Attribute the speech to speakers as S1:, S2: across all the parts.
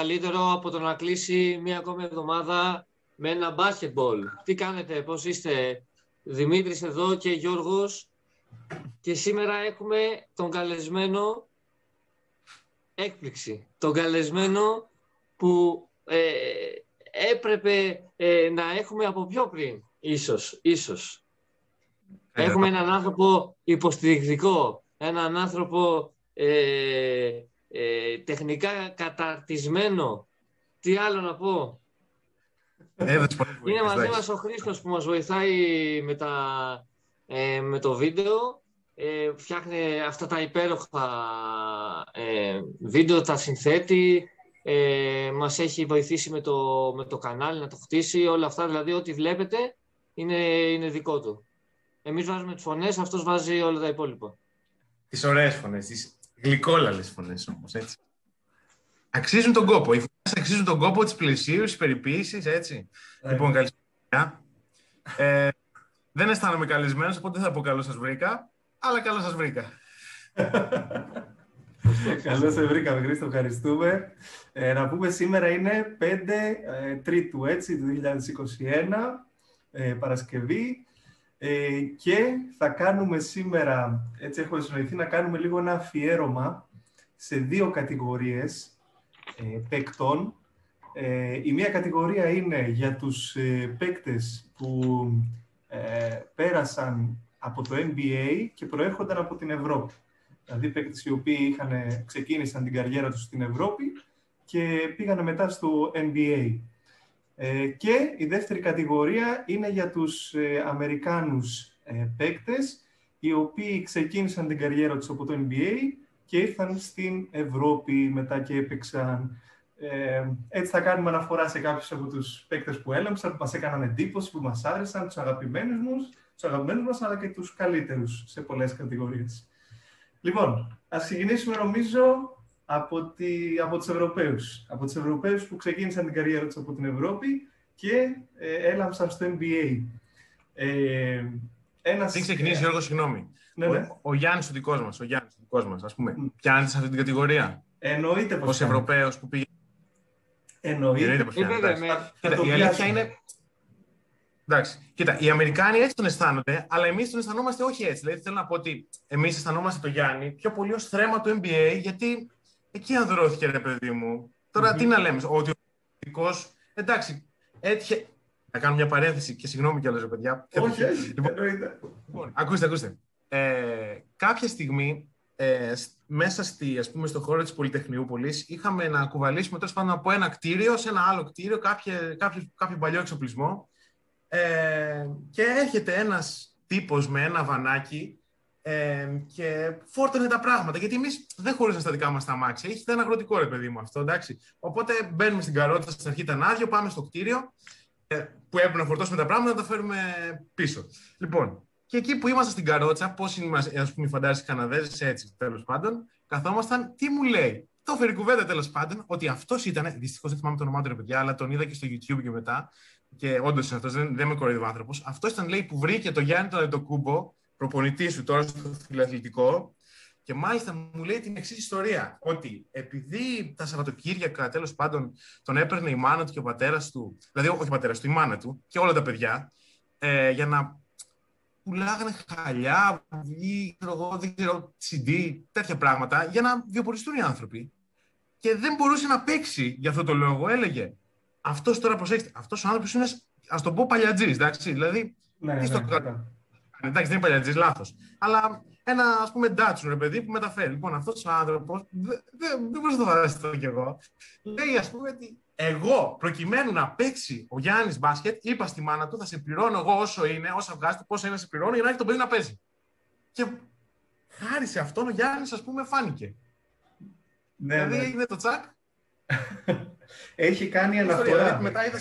S1: καλύτερο από το να κλείσει μία ακόμη εβδομάδα με ένα μπάσκετμπολ. Τι κάνετε, πώς είστε, Δημήτρης εδώ και Γιώργος. Και σήμερα έχουμε τον καλεσμένο έκπληξη. Τον καλεσμένο που ε, έπρεπε ε, να έχουμε από πιο πριν, ίσως. ίσως. Ε, έχουμε έναν άνθρωπο υποστηρικτικό, έναν άνθρωπο ε, ε, τεχνικά καταρτισμένο. Τι άλλο να πω; Είναι μαζί μας ο Χρήστος που μας βοηθάει με, τα, ε, με το βίντεο. Ε, φτιάχνει αυτά τα υπέροχα ε, βίντεο, τα συνθέτει. Ε, μας έχει βοηθήσει με το, με το κανάλι να το χτίσει. Όλα αυτά, δηλαδή ό,τι βλέπετε είναι, είναι δικό του. Εμείς βάζουμε τις φωνές, αυτός βάζει όλα τα υπόλοιπα.
S2: Τις ωραίες φωνές, τις γλυκόλαλες φωνές όμως, έτσι. Αξίζουν τον κόπο. Οι φωνές αξίζουν τον κόπο της πλαισίωσης, περιποίησης, έτσι. Ε. Λοιπόν, καλησπέρα. Ε, δεν αισθάνομαι καλεσμένος, οπότε δεν θα πω καλώς σας βρήκα, αλλά καλώς σας βρήκα.
S3: Καλώς σε βρήκαμε, Χρήστο. Ευχαριστούμε. Ε, να πούμε σήμερα είναι 5 ε, Τρίτου, έτσι, του 2021, ε, Παρασκευή. Ε, και θα κάνουμε σήμερα, έτσι έχω συνοηθεί, να κάνουμε λίγο ένα αφιέρωμα σε δύο κατηγορίες ε, παίκτων. Ε, η μία κατηγορία είναι για τους ε, παίκτες που ε, πέρασαν από το NBA και προέρχονταν από την Ευρώπη. Δηλαδή παίκτες οι οποίοι είχαν, ξεκίνησαν την καριέρα τους στην Ευρώπη και πήγαν μετά στο NBA. Ε, και η δεύτερη κατηγορία είναι για τους ε, Αμερικάνους ε, παίκτες, οι οποίοι ξεκίνησαν την καριέρα τους από το NBA και ήρθαν στην Ευρώπη μετά και έπαιξαν. Ε, έτσι θα κάνουμε αναφορά σε κάποιους από τους παίκτες που έλαμψαν, που μας έκαναν εντύπωση, που μας άρεσαν, τους αγαπημένους μας, τους αγαπημένους μας αλλά και τους καλύτερους σε πολλές κατηγορίες. Λοιπόν, ας ξεκινήσουμε νομίζω από, τη, από τους Ευρωπαίους. Από τους Ευρωπαίους που ξεκίνησαν την καριέρα τους από την Ευρώπη και ε, έλαμψαν στο NBA.
S2: Ε, ένας... Πριν ξεκινήσει, ε, Γιώργο, συγγνώμη. Ναι, ναι. Ο, ο Γιάννης ο δικός μας, ο Γιάννης ο δικός μας, ας πούμε, mm. πιάνεις σε αυτή την κατηγορία;
S3: Εννοείται πως
S2: Ως Ευρωπαίος που πήγε.
S3: Εννοείται.
S2: Εννοείται πως πιάνεις. η αλήθεια είναι... Εντάξει, κοίτα, οι Αμερικάνοι έτσι τον αισθάνονται, αλλά εμείς τον αισθανόμαστε όχι έτσι. Δηλαδή, θέλω να πω ότι εμείς αισθανόμαστε τον Γιάννη πιο πολύ ως θρέμα του NBA, γιατί Εκεί ανδρώθηκε, ρε παιδί μου. Τώρα τι να λέμε, ότι ο πολιτικό. Εντάξει, έτυχε. Να κάνω μια παρένθεση και συγγνώμη κιόλας, ρε παιδιά.
S3: Όχι, λοιπόν,
S2: λοιπόν, ακούστε, ακούστε. Ε, κάποια στιγμή ε, μέσα στη, ας πούμε, στο χώρο της Πολυτεχνείου Πολής είχαμε να κουβαλήσουμε τέλος πάντων από ένα κτίριο σε ένα άλλο κτίριο κάποιο, κάποιο, κάποιο παλιό εξοπλισμό ε, και έρχεται ένας τύπος με ένα βανάκι ε, και φόρτωνε τα πράγματα. Γιατί εμείς δεν χωρίσαμε στα δικά μας τα μάξια. Είχε ένα αγροτικό ρε παιδί μου αυτό, εντάξει. Οπότε μπαίνουμε στην καρότσα, στην αρχή ήταν άδειο, πάμε στο κτίριο ε, που έπρεπε να φορτώσουμε τα πράγματα να τα φέρουμε πίσω. Λοιπόν, και εκεί που ήμασταν στην καρότσα, πώς είμαστε, ας πούμε, φαντάζεις Καναδέζες, έτσι τέλος πάντων, καθόμασταν, τι μου λέει. Το φέρει κουβέντα τέλος πάντων ότι αυτός ήταν. Δυστυχώς δεν θυμάμαι το όνομά του, ρε παιδιά, αλλά τον είδα και στο YouTube και μετά. Και όντως είναι αυτός, δεν, δεν με κοροϊδεύει ο άνθρωπος. Αυτός ήταν, λέει, που βρήκε το Γιάννη τον Αντοκούμπο προπονητή σου τώρα στο φιλαθλητικό και μάλιστα μου λέει την εξής ιστορία. Ότι επειδή τα Σαββατοκύριακα τέλος πάντων τον έπαιρνε η μάνα του και ο πατέρας του, δηλαδή όχι ο πατέρας του, η μάνα του και όλα τα παιδιά, ε, για να πουλάγανε χαλιά, ή εγώ, δεν ξέρω, CD, τέτοια πράγματα, για να βιοποριστούν οι άνθρωποι. Και δεν μπορούσε να παίξει για αυτό το λόγο. Έλεγε, αυτός τώρα προσέξτε, αυτός ο άνθρωπος είναι, ας το πω, παλιατζής, εντάξει. Δηλαδή,
S3: ναι, ναι, ναι,
S2: Εντάξει, δεν είναι παλιατζή, λάθος. Αλλά ένα ας πούμε ντάτσου, ρε παιδί που μεταφέρει. Λοιπόν, αυτός ο άνθρωπος, δεν δε, μπορώ να το φανταστώ κι εγώ. Λέει, ας πούμε, ότι εγώ προκειμένου να παίξει ο Γιάννης μπάσκετ, είπα στη μάνα του, θα σε πληρώνω εγώ όσο είναι, όσα βγάζετε, πόσα είναι να σε πληρώνω για να έχει το παιδί να παίζει. Και χάρη σε αυτόν ο Γιάννης, ας πούμε, φάνηκε. Ναι, δηλαδή ναι. είναι το τσακ.
S3: έχει κάνει αναφορά.
S2: Μετά είδα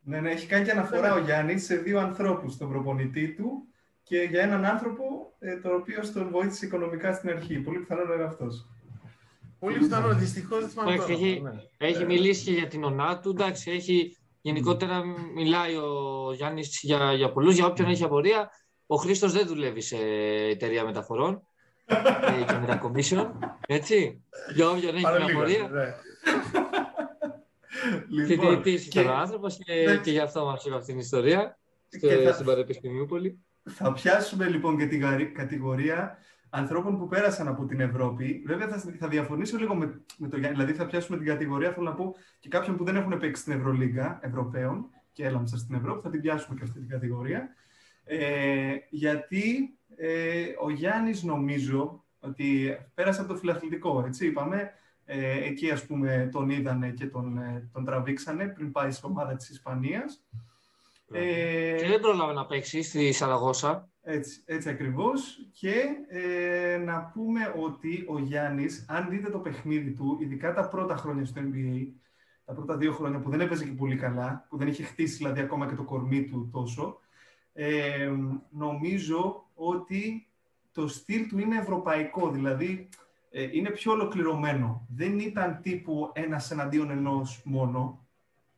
S3: Ναι, ναι, έχει κάνει και αναφορά ο Γιάννης σε δύο ανθρώπους, τον προπονητή του και για έναν άνθρωπο ε, το οποίο τον βοήθησε οικονομικά στην αρχή. Πολύ πιθανό να είναι αυτός.
S2: Πολύ πιθανό, δυστυχώς δεν θυμάμαι.
S1: Έχει, έχει, ναι. έχει μιλήσει και για την ονά του. Εντάξει, έχει, γενικότερα μιλάει ο Γιάννης για, για πολλούς, για όποιον έχει απορία. Ο Χρήστος δεν δουλεύει σε εταιρεία μεταφορών ε, και μετακομίσεων. Έτσι. Για όποιον έχει την απορία. Ναι. Λοιπόν, ήταν ο άνθρωπος και, και γι' αυτό μας είπε αυτή την ιστορία στο, θα... στην Πανεπιστημιούπολη.
S3: Θα πιάσουμε λοιπόν και την κατηγορία ανθρώπων που πέρασαν από την Ευρώπη. Βέβαια, θα, θα διαφωνήσω λίγο με, με το Γιάννη. Δηλαδή, θα πιάσουμε την κατηγορία, θέλω να πω, και κάποιων που δεν έχουν παίξει στην Ευρωλίγκα, Ευρωπαίων, και έλαμψαν στην Ευρώπη. Θα την πιάσουμε και αυτή την κατηγορία. Ε, γιατί ε, ο Γιάννης νομίζω ότι πέρασε από το φιλαθλητικό, έτσι είπαμε. Ε, εκεί ας πούμε τον είδανε και τον, ε, τον τραβήξανε πριν πάει στην ομάδα της Ισπανίας.
S1: Ε, και δεν πρόλαβε να παίξει στη Σαραγώσα.
S3: Έτσι, έτσι ακριβώς. Και ε, να πούμε ότι ο Γιάννης, αν δείτε το παιχνίδι του, ειδικά τα πρώτα χρόνια στο NBA, τα πρώτα δύο χρόνια που δεν έπαιζε και πολύ καλά, που δεν είχε χτίσει δηλαδή ακόμα και το κορμί του τόσο, ε, νομίζω ότι το στυλ του είναι ευρωπαϊκό, δηλαδή ε, είναι πιο ολοκληρωμένο. Δεν ήταν τύπου ένας εναντίον ενός μόνο,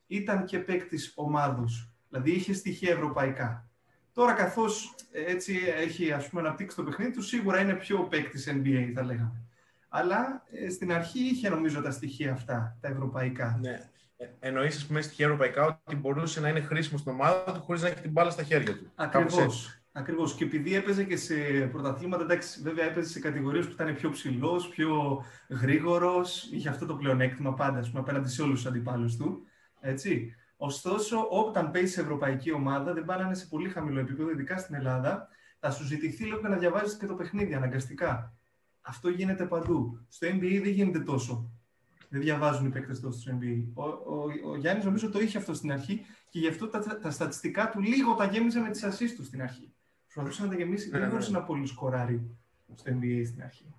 S3: ήταν και παίκτης ομάδος, δηλαδή είχε στοιχεία ευρωπαϊκά. Τώρα καθώς έτσι έχει ας πούμε αναπτύξει το παιχνίδι του, σίγουρα είναι πιο παίκτης NBA θα λέγαμε. Αλλά ε, στην αρχή είχε νομίζω τα στοιχεία αυτά, τα ευρωπαϊκά.
S2: Ναι. Ε, Εννοείς, ας πούμε, στοιχεία ευρωπαϊκά ότι μπορούσε να είναι χρήσιμο στην ομάδα του χωρίς να έχει την μπάλα στα χέρια του.
S3: Ακριβώς. Ακριβώς. Και επειδή έπαιζε και σε πρωταθλήματα, εντάξει, βέβαια έπαιζε σε κατηγορίες που ήταν πιο ψηλός, πιο γρήγορος, είχε αυτό το πλεονέκτημα πάντα, ας πούμε, απέναντι σε όλους τους αντιπάλους του. Έτσι. Ωστόσο, όταν παίζει σε ευρωπαϊκή ομάδα, δεν πάνε σε πολύ χαμηλό επίπεδο, ειδικά στην Ελλάδα, θα σου ζητηθεί λίγο να διαβάζεις και το παιχνίδι αναγκαστικά. Αυτό γίνεται παντού. Στο NBA δεν γίνεται τόσο. Δεν διαβάζουν οι παίκτες τόσο στο NBA. Ο, ο, ο Γιάννης νομίζω το είχε αυτό στην αρχή και γι' αυτό τα, τα στατιστικά του λίγο τα γέμιζε με τις ασίστ του στην αρχή. Προσπαθούσε να τα γεμίσει, δεν ναι, μπορούσε ναι. να πολύ σκοράρει στο NBA στην αρχή.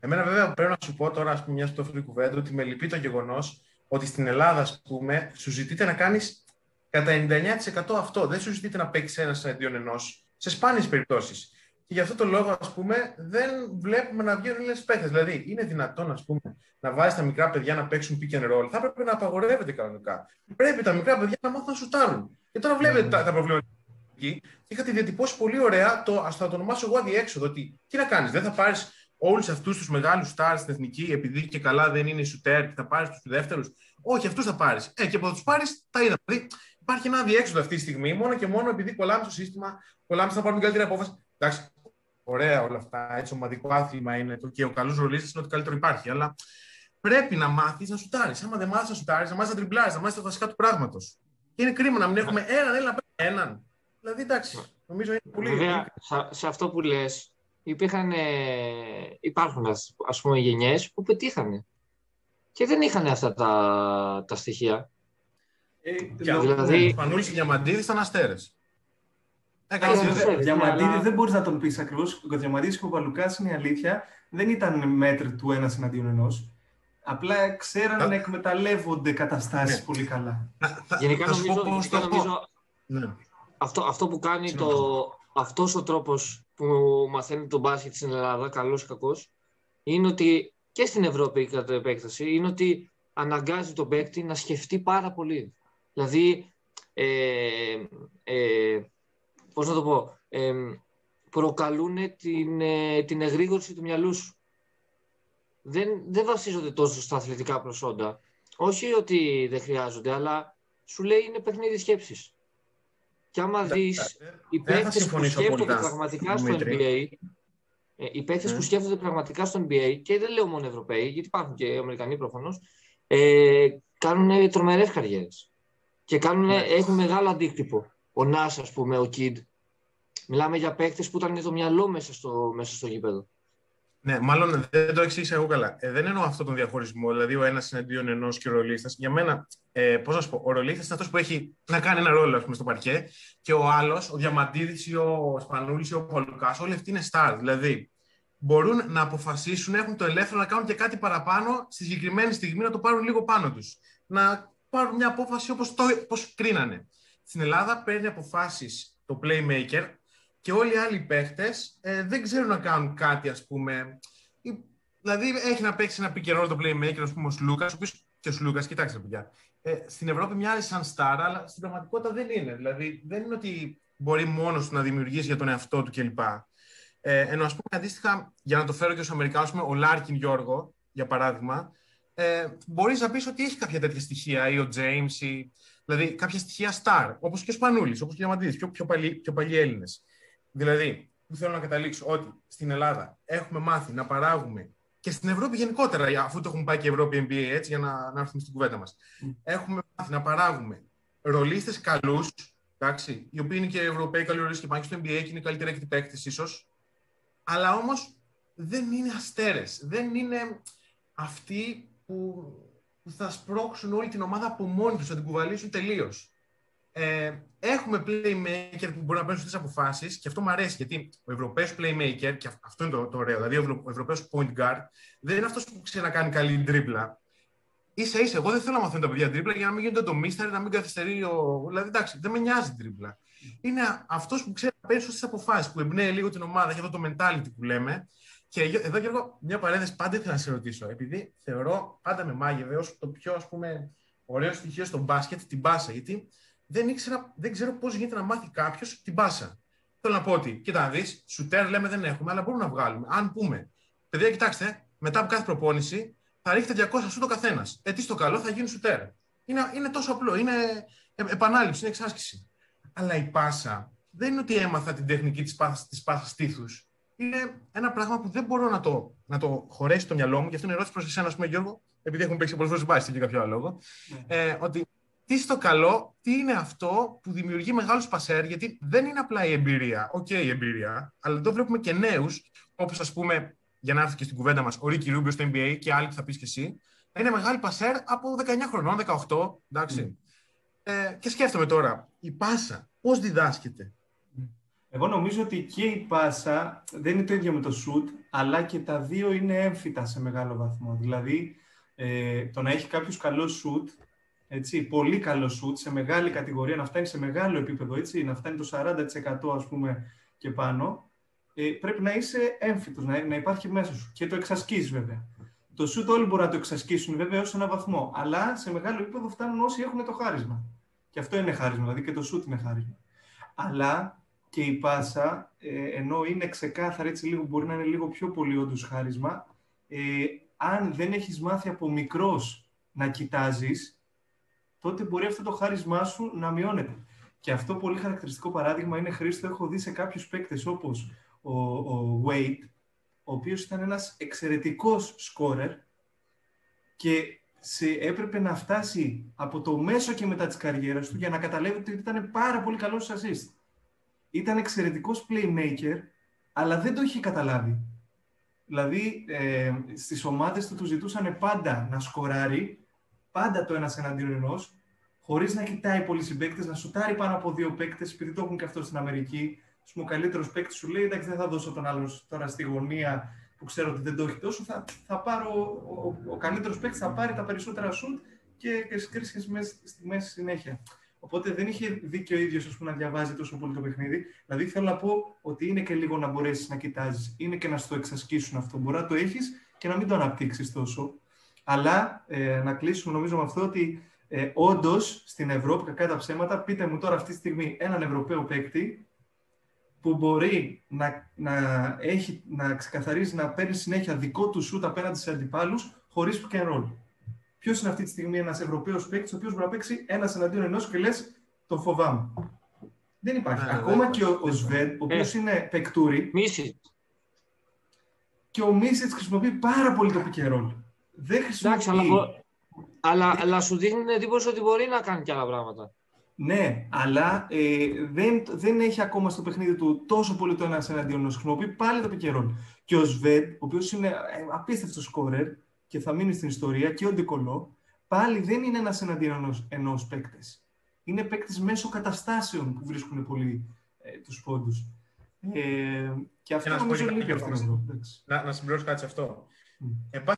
S2: Εμένα βέβαια πρέπει να σου πω τώρα, ας πούμε, μια στο κουβέντα, ότι με λυπεί το γεγονός ότι στην Ελλάδα, ας πούμε, σου ζητείτε να κάνεις κατά 99% αυτό. Δεν σου ζητείτε να παίξεις ένας εναντίον ενός. Σε σπάνιες περιπτώσεις. Και γι' αυτό το λόγο, ας πούμε, δεν βλέπουμε να βγαίνουν Έλληνε παίχτε. Δηλαδή, είναι δυνατόν, ας πούμε, να βάζεις τα μικρά παιδιά να παίξουν pick and roll. Θα έπρεπε να απαγορεύεται κανονικά. Πρέπει τα μικρά παιδιά να μάθουν να σουτάρουν. Και τώρα βλέπετε τα, τα προβλήματα εκεί. Είχατε διατυπώσει πολύ ωραία το, ας το ονομάσω εγώ αδιέξοδο. Ότι τι να κάνεις, δεν θα πάρεις όλους αυτούς τους μεγάλους stars στην εθνική, επειδή και καλά δεν είναι σουτέρ και θα πάρεις τους δεύτερους. Όχι, αυτούς θα πάρεις. Ε, και από θα τους πάρεις, τα είδα. Δηλαδή, υπάρχει ένα αδιέξοδο αυτή τη στιγμή, μόνο και μόνο επειδή κολλάμε στο σύστημα, κολλάμε να πάρουμε την καλύτερη απόφαση. Εντάξει, ωραία όλα αυτά. Έτσι, ομαδικό άθλημα είναι το και ο καλός ρολίστη είναι ότι καλύτερο υπάρχει. Αλλά πρέπει να μάθεις να σουτάρεις. Άμα δεν μάθεις να σουτάρεις, να μάθεις να τριμπλάρεις, να μάθεις τα βασικά του πράγματος. Και είναι κρίμα να μην έχουμε έναν, ένα, έναν. Δηλαδή, εντάξει, νομίζω είναι πολύ.
S1: Βέβαια, σε αυτό που λες, υπήρχαν, υπάρχουν ας πούμε γενιές που πετύχανε και δεν είχαν αυτά τα, τα στοιχεία.
S2: Ε, δηλαδή... Ο Σπανούλης και Διαμαντίδης ήταν αστέρες.
S3: Ε, Διαμαντίδη δεν μπορείς να τον πεις ακριβώς. Ο Διαμαντίδης και ο Βαλουκά είναι η αλήθεια. Δεν ήταν μέτρ του ένας εναντίον ενός. Απλά ξέραν να εκμεταλλεύονται καταστάσεις ναι. πολύ καλά.
S1: Γενικά νομίζω, νομίζω ναι. αυτό, αυτό που κάνει το, αυτός ο τρόπος που μαθαίνει τον μπάσκετ στην Ελλάδα, καλός ή κακός, είναι ότι και στην Ευρώπη κατά επέκταση, είναι ότι αναγκάζει τον παίκτη να σκεφτεί πάρα πολύ. Δηλαδή, ε, ε, πώς να το πω, ε, προκαλούν την, ε, την εγρήγορση του μυαλού σου. Δεν, δεν βασίζονται τόσο στα αθλητικά προσόντα. Όχι ότι δεν χρειάζονται, αλλά σου λέει είναι παιχνίδι σκέψης. Και άμα δεις οι παίχτε που σκέφτονται πραγματικά στο NBA, ε, οι παίχτε που σκέφτονται πραγματικά στο NBA, και δεν λέω μόνο Ευρωπαίοι, γιατί υπάρχουν και Αμερικανοί προφανώς, ε, κάνουν τρομερές καριέρες. Και κάνουν, ναι. έχουν μεγάλο αντίκτυπο. Ο Νάς, ας πούμε, ο Κιντ. Μιλάμε για παίχτε που ήταν το μυαλό μέσα στο, μέσα στο γήπεδο.
S2: Ναι, μάλλον δεν το εξήγησα εγώ καλά. Ε, δεν εννοώ αυτόν τον διαχωρισμό, δηλαδή ο ένας εναντίον ενός και ο ρολίστα. Για μένα, ε, πώς να σου πω, ο ρολίστα είναι αυτός που έχει να κάνει ένα ρόλο πούμε, στο παρκέ και ο άλλος, ο Διαμαντίδης ή ο Σπανούλης ή ο Πολουκά, όλοι αυτοί είναι stars. Δηλαδή, μπορούν να αποφασίσουν, έχουν το ελεύθερο να κάνουν και κάτι παραπάνω στη συγκεκριμένη στιγμή, να το πάρουν λίγο πάνω τους. Να πάρουν μια απόφαση όπως κρίνανε. Στην Ελλάδα παίρνει αποφάσεις το playmaker και όλοι οι άλλοι παίχτες ε, δεν ξέρουν να κάνουν κάτι, ας πούμε. Δηλαδή, έχει να παίξει ένα pick το playmaker, ας πούμε, ο Σλούκας, ο οποίος και ο Σλούκας, κοιτάξτε, παιδιά. Ε, στην Ευρώπη μοιάζει σαν star, αλλά στην πραγματικότητα δεν είναι. Δηλαδή, δεν είναι ότι μπορεί μόνος του να δημιουργήσει για τον εαυτό του κλπ. Ε, ενώ, ας πούμε, αντίστοιχα, για να το φέρω και στους Αμερικάνους, ο Λάρκιν Γιώργο, για παράδειγμα, ε, μπορείς να πεις ότι έχει κάποια τέτοια στοιχεία ή ο James, ή, δηλαδή κάποια στοιχεία star, όπως και ο Σπανούλης, όπως και ο Διαμαντίδης, πιο, πιο, παλιοί, πιο παλιοί Έλληνες. Δηλαδή, που θέλω να καταλήξω ότι στην Ελλάδα έχουμε μάθει να παράγουμε και στην Ευρώπη γενικότερα, αφού το έχουμε πάει και η Ευρώπη NBA, έτσι, για να, να έρθουμε στην κουβέντα μας. Έχουμε μάθει να παράγουμε ρολίστες καλούς, οι οποίοι είναι και Ευρωπαίοι καλοί ρολίστες και πάνε στο NBA και είναι καλύτεροι και παίκτε, ίσως. Αλλά όμως δεν είναι αστέρες. Δεν είναι αυτοί που, που θα σπρώξουν όλη την ομάδα από μόνοι τους, θα την κουβαλήσουν τελείως. Ε, έχουμε playmaker που μπορεί να παίρνουν τι αποφάσεις και αυτό μου αρέσει γιατί ο Ευρωπαίος playmaker, και αυτό είναι το, το ωραίο, δηλαδή ο Ευρωπαίος point guard, δεν είναι αυτός που ξέρει να κάνει καλή τρίπλα. σα ίσα, εγώ δεν θέλω να μαθαίνω τα παιδιά τρίπλα για να μην γίνεται το μίστερ, να μην καθυστερεί ο. Δηλαδή, εντάξει, δεν με νοιάζει τρίπλα. Είναι αυτός που ξέρει να παίρνει σωστές αποφάσεις, που εμπνέει λίγο την ομάδα, έχει αυτό το mentality που λέμε. Και εδώ, Γιώργο, μια παρένθεση πάντα ήθελα να σε ρωτήσω. Επειδή θεωρώ πάντα με μάγευε ως το πιο ας πούμε, ωραίο στοιχείο στο μπάσκετ την μπάσα. Γιατί δεν, ήξερα, δεν ξέρω πώς γίνεται να μάθει κάποιος την πάσα. Θέλω να πω ότι, κοίτα να δεις, σουτέρ λέμε δεν έχουμε, αλλά μπορούμε να βγάλουμε. Αν πούμε, παιδιά, κοιτάξτε, μετά από κάθε προπόνηση θα ρίχνετε 200 σου το καθένας. Ε, τι στο καλό θα γίνει σουτέρ. Είναι, είναι τόσο απλό. Είναι ε, επανάληψη, είναι εξάσκηση. Αλλά η πάσα δεν είναι ότι έμαθα την τεχνική της πάσα της πάσας στήθους. Είναι ένα πράγμα που δεν μπορώ να το, να το χωρέσει το μυαλό μου. Γι' αυτό είναι ερώτηση προς εσένα, ας πούμε, Γιώργο, επειδή έχουμε παίξει πολλές φορές μπάσκετ για κάποιο άλλο λόγο. Ναι. Ε, ότι τι στο καλό, τι είναι αυτό που δημιουργεί μεγάλους πασέρ, γιατί δεν είναι απλά η εμπειρία. OK, okay, η εμπειρία, αλλά εδώ βλέπουμε και νέους, όπως ας πούμε, για να έρθει και στην κουβέντα μας, ο Ρίκι Ρούμπιο στο NBA και άλλοι που θα πεις και εσύ, να είναι μεγάλη πασέρ από 19 χρονών, 18. Εντάξει. Mm. Ε, και σκέφτομαι τώρα, η πάσα, πώς διδάσκεται;
S3: Εγώ νομίζω ότι και η πάσα δεν είναι το ίδιο με το σουτ, αλλά και τα δύο είναι έμφυτα σε μεγάλο βαθμό. Δηλαδή, ε, το να έχει κάποιο καλό σουτ έτσι, πολύ καλό σουτ σε μεγάλη κατηγορία, να φτάνει σε μεγάλο επίπεδο, έτσι, να φτάνει το 40% ας πούμε και πάνω, ε, πρέπει να είσαι έμφυτος, να, να υπάρχει μέσα σου και το εξασκείς βέβαια. Το σουτ όλοι μπορούν να το εξασκήσουν βέβαια ως ένα βαθμό, αλλά σε μεγάλο επίπεδο φτάνουν όσοι έχουν το χάρισμα. Και αυτό είναι χάρισμα, δηλαδή και το σουτ είναι χάρισμα. Αλλά και η πάσα, ε, ενώ είναι ξεκάθαρη, έτσι λίγο, μπορεί να είναι λίγο πιο πολύ όντως χάρισμα, ε, αν δεν έχεις μάθει από μικρός να κοιτάζεις, τότε μπορεί αυτό το χάρισμά σου να μειώνεται. Και αυτό πολύ χαρακτηριστικό παράδειγμα είναι Χρήστο, έχω δει σε κάποιους παίκτες όπως ο, ο Wade, ο οποίος ήταν ένας εξαιρετικός σκόρερ και σε, έπρεπε να φτάσει από το μέσο και μετά της καριέρας του για να καταλάβει ότι ήταν πάρα πολύ καλός assist. Ήταν εξαιρετικός playmaker, αλλά δεν το είχε καταλάβει. Δηλαδή, ε, στις ομάδες του του ζητούσαν πάντα να σκοράρει πάντα το ένας εναντίον ενός, χωρίς να κοιτάει πολλοί συμπαίκτες, να σουτάρει πάνω από δύο παίκτες, επειδή το έχουν και αυτό στην Αμερική. ο καλύτερος παίκτης σου λέει: Εντάξει, δεν θα δώσω τον άλλον τώρα στη γωνία που ξέρω ότι δεν το έχει τόσο. Θα, θα πάρω, ο, ο, ο καλύτερος παίκτης θα πάρει τα περισσότερα σουτ και, και στι κρίσιμε στιγμέ συνέχεια. Οπότε δεν είχε δίκιο ο ίδιος να διαβάζει τόσο πολύ το παιχνίδι. Δηλαδή θέλω να πω ότι είναι και λίγο να μπορέσεις να κοιτάζεις, είναι και να στο εξασκήσουν αυτό. Μπορεί να το έχεις και να μην το αναπτύξεις τόσο. Αλλά ε, να κλείσουμε νομίζω με αυτό ότι ε, όντως στην Ευρώπη, κακά τα ψέματα, πείτε μου τώρα αυτή τη στιγμή έναν Ευρωπαίο παίκτη που μπορεί να, να, έχει, να ξεκαθαρίζει να παίρνει συνέχεια δικό του σουτ απέναντι σε αντιπάλους χωρίς pick and roll. Ποιος είναι αυτή τη στιγμή ένας Ευρωπαίος παίκτης, ο οποίος μπορεί να παίξει ένας εναντίον ενός και λες τον φοβάμαι. Δεν υπάρχει. Ναι, Ακόμα ναι, και ο, ο Σβέντ, ο οποίος ε, είναι παικτούρη. Και ο Μίσιτς χρησιμοποιεί πάρα πολύ το pick and roll δεν χρησιμοποιεί.
S1: αλλά, αλλά, αλλά σου δίνει εντύπωση ότι μπορεί να κάνει και άλλα πράγματα.
S3: Ναι, αλλά ε, δεν, δεν έχει ακόμα στο παιχνίδι του τόσο πολύ το ένας εναντίον ενός. Χρησιμοποιεί πάλι το πικερόν. Και ο Σβέντ, ο οποίος είναι ε, απίστευτος σκόρερ και θα μείνει στην ιστορία, και ο Ντικολό, πάλι δεν είναι ένας εναντίον ενός παίκτης. Είναι παίκτης μέσω καταστάσεων που βρίσκουν πολύ ε, τους πόντους. Ε, και αυτό νομίζω λείπει αυτό.
S2: Να, να συμπληρώσω κάτι σε αυτό. Mm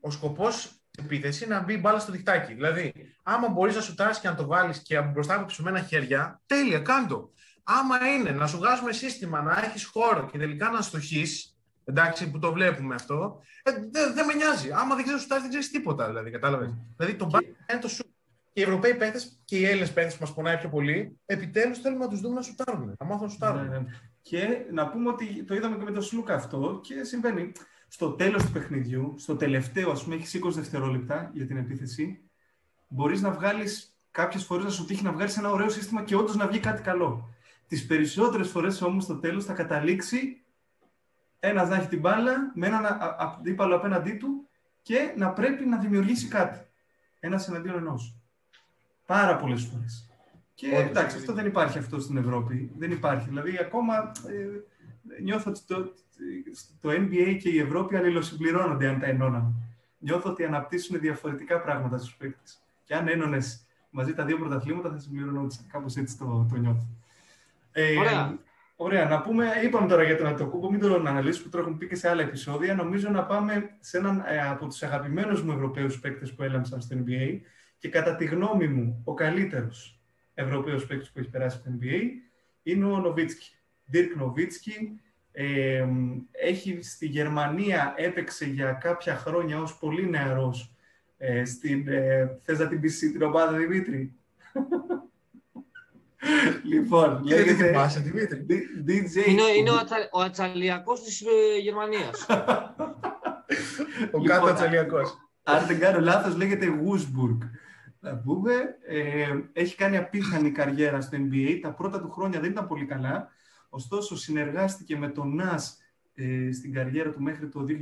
S2: ο σκοπός τη επίθεση είναι να μπει μπάλα στο διχτάκι. Δηλαδή, άμα μπορείς να σου τάσεις και να το βάλεις και μπροστά από ψωμένα χέρια, τέλεια, κάντο. Άμα είναι να σου βγάζουμε σύστημα, να έχεις χώρο και τελικά να στοχείς, εντάξει, που το βλέπουμε αυτό, ε, δεν δε με νοιάζει. Άμα δεν ξέρεις σου τάσεις, δεν ξέρεις τίποτα. Δηλαδή, κατάλαβες. Δηλαδή, το μπάλα είναι το σου. Και οι Ευρωπαίοι παίχτε και οι Έλληνες παίχτε που μας πονάει πιο πολύ, επιτέλους θέλουμε να τους δούμε να σουτάρουν. Να μάθουν να σουτάρουν. Ναι, ναι.
S3: Και να πούμε ότι το είδαμε και με τον Σλούκα αυτό και συμβαίνει στο τέλος του παιχνιδιού, στο τελευταίο, ας πούμε, έχεις 20 δευτερόλεπτα για την επίθεση, μπορείς να βγάλεις κάποιες φορές να σου τύχει να βγάλεις ένα ωραίο σύστημα και όντως να βγει κάτι καλό. Τις περισσότερες φορές όμως στο τέλος θα καταλήξει ένα να έχει την μπάλα με έναν αντίπαλο απέναντί του και να πρέπει να δημιουργήσει κάτι. Ένα εναντίον ενός. Πάρα πολλές φορές. Και Όντως, εντάξει, αυτό δεν υπάρχει αυτό στην Ευρώπη. Δεν υπάρχει. Δηλαδή, ακόμα ε, νιώθω ότι το, το NBA και η Ευρώπη αλληλοσυμπληρώνονται αν τα ενώναμε. Νιώθω ότι αναπτύσσουν διαφορετικά πράγματα στους παίκτες. Και αν ένωνες μαζί τα δύο πρωταθλήματα, θα συμπληρώνονται. Κάπως έτσι το, το νιώθω.
S1: Ε, Ωραία.
S3: Ωραία, να πούμε, είπαμε τώρα για τον Ατοκούμπο, μην τον αναλύσουμε, που το έχουμε πει και σε άλλα επεισόδια. Νομίζω να πάμε σε έναν ε, από τους αγαπημένους μου Ευρωπαίους παίκτες που έλαμψαν στο NBA και κατά τη γνώμη μου ο καλύτερος Ευρωπαίος παίκτης που έχει περάσει στο NBA είναι ο Νοβίτσκι. Dirk Νοβίτσκι. Ε, έχει στη Γερμανία έπαιξε για κάποια χρόνια ως πολύ νεαρός ε, στην, ε, θες να την πεις την ομάδα Δημήτρη; Λοιπόν,
S2: λέγεται... θυμάσαι, Δημήτρη.
S1: DJ... Είναι, είναι ο, ατσα, ο ατσαλιακός της ε, Γερμανίας.
S2: ο κάτω λοιπόν, ατσαλιακός.
S3: Αν δεν κάνω λάθος, λέγεται Wusburg. Να πούμε, ε, έχει κάνει απίθανη καριέρα στο NBA. Τα πρώτα του χρόνια δεν ήταν πολύ καλά. Ωστόσο, συνεργάστηκε με τον Νας ε, στην καριέρα του μέχρι το 2003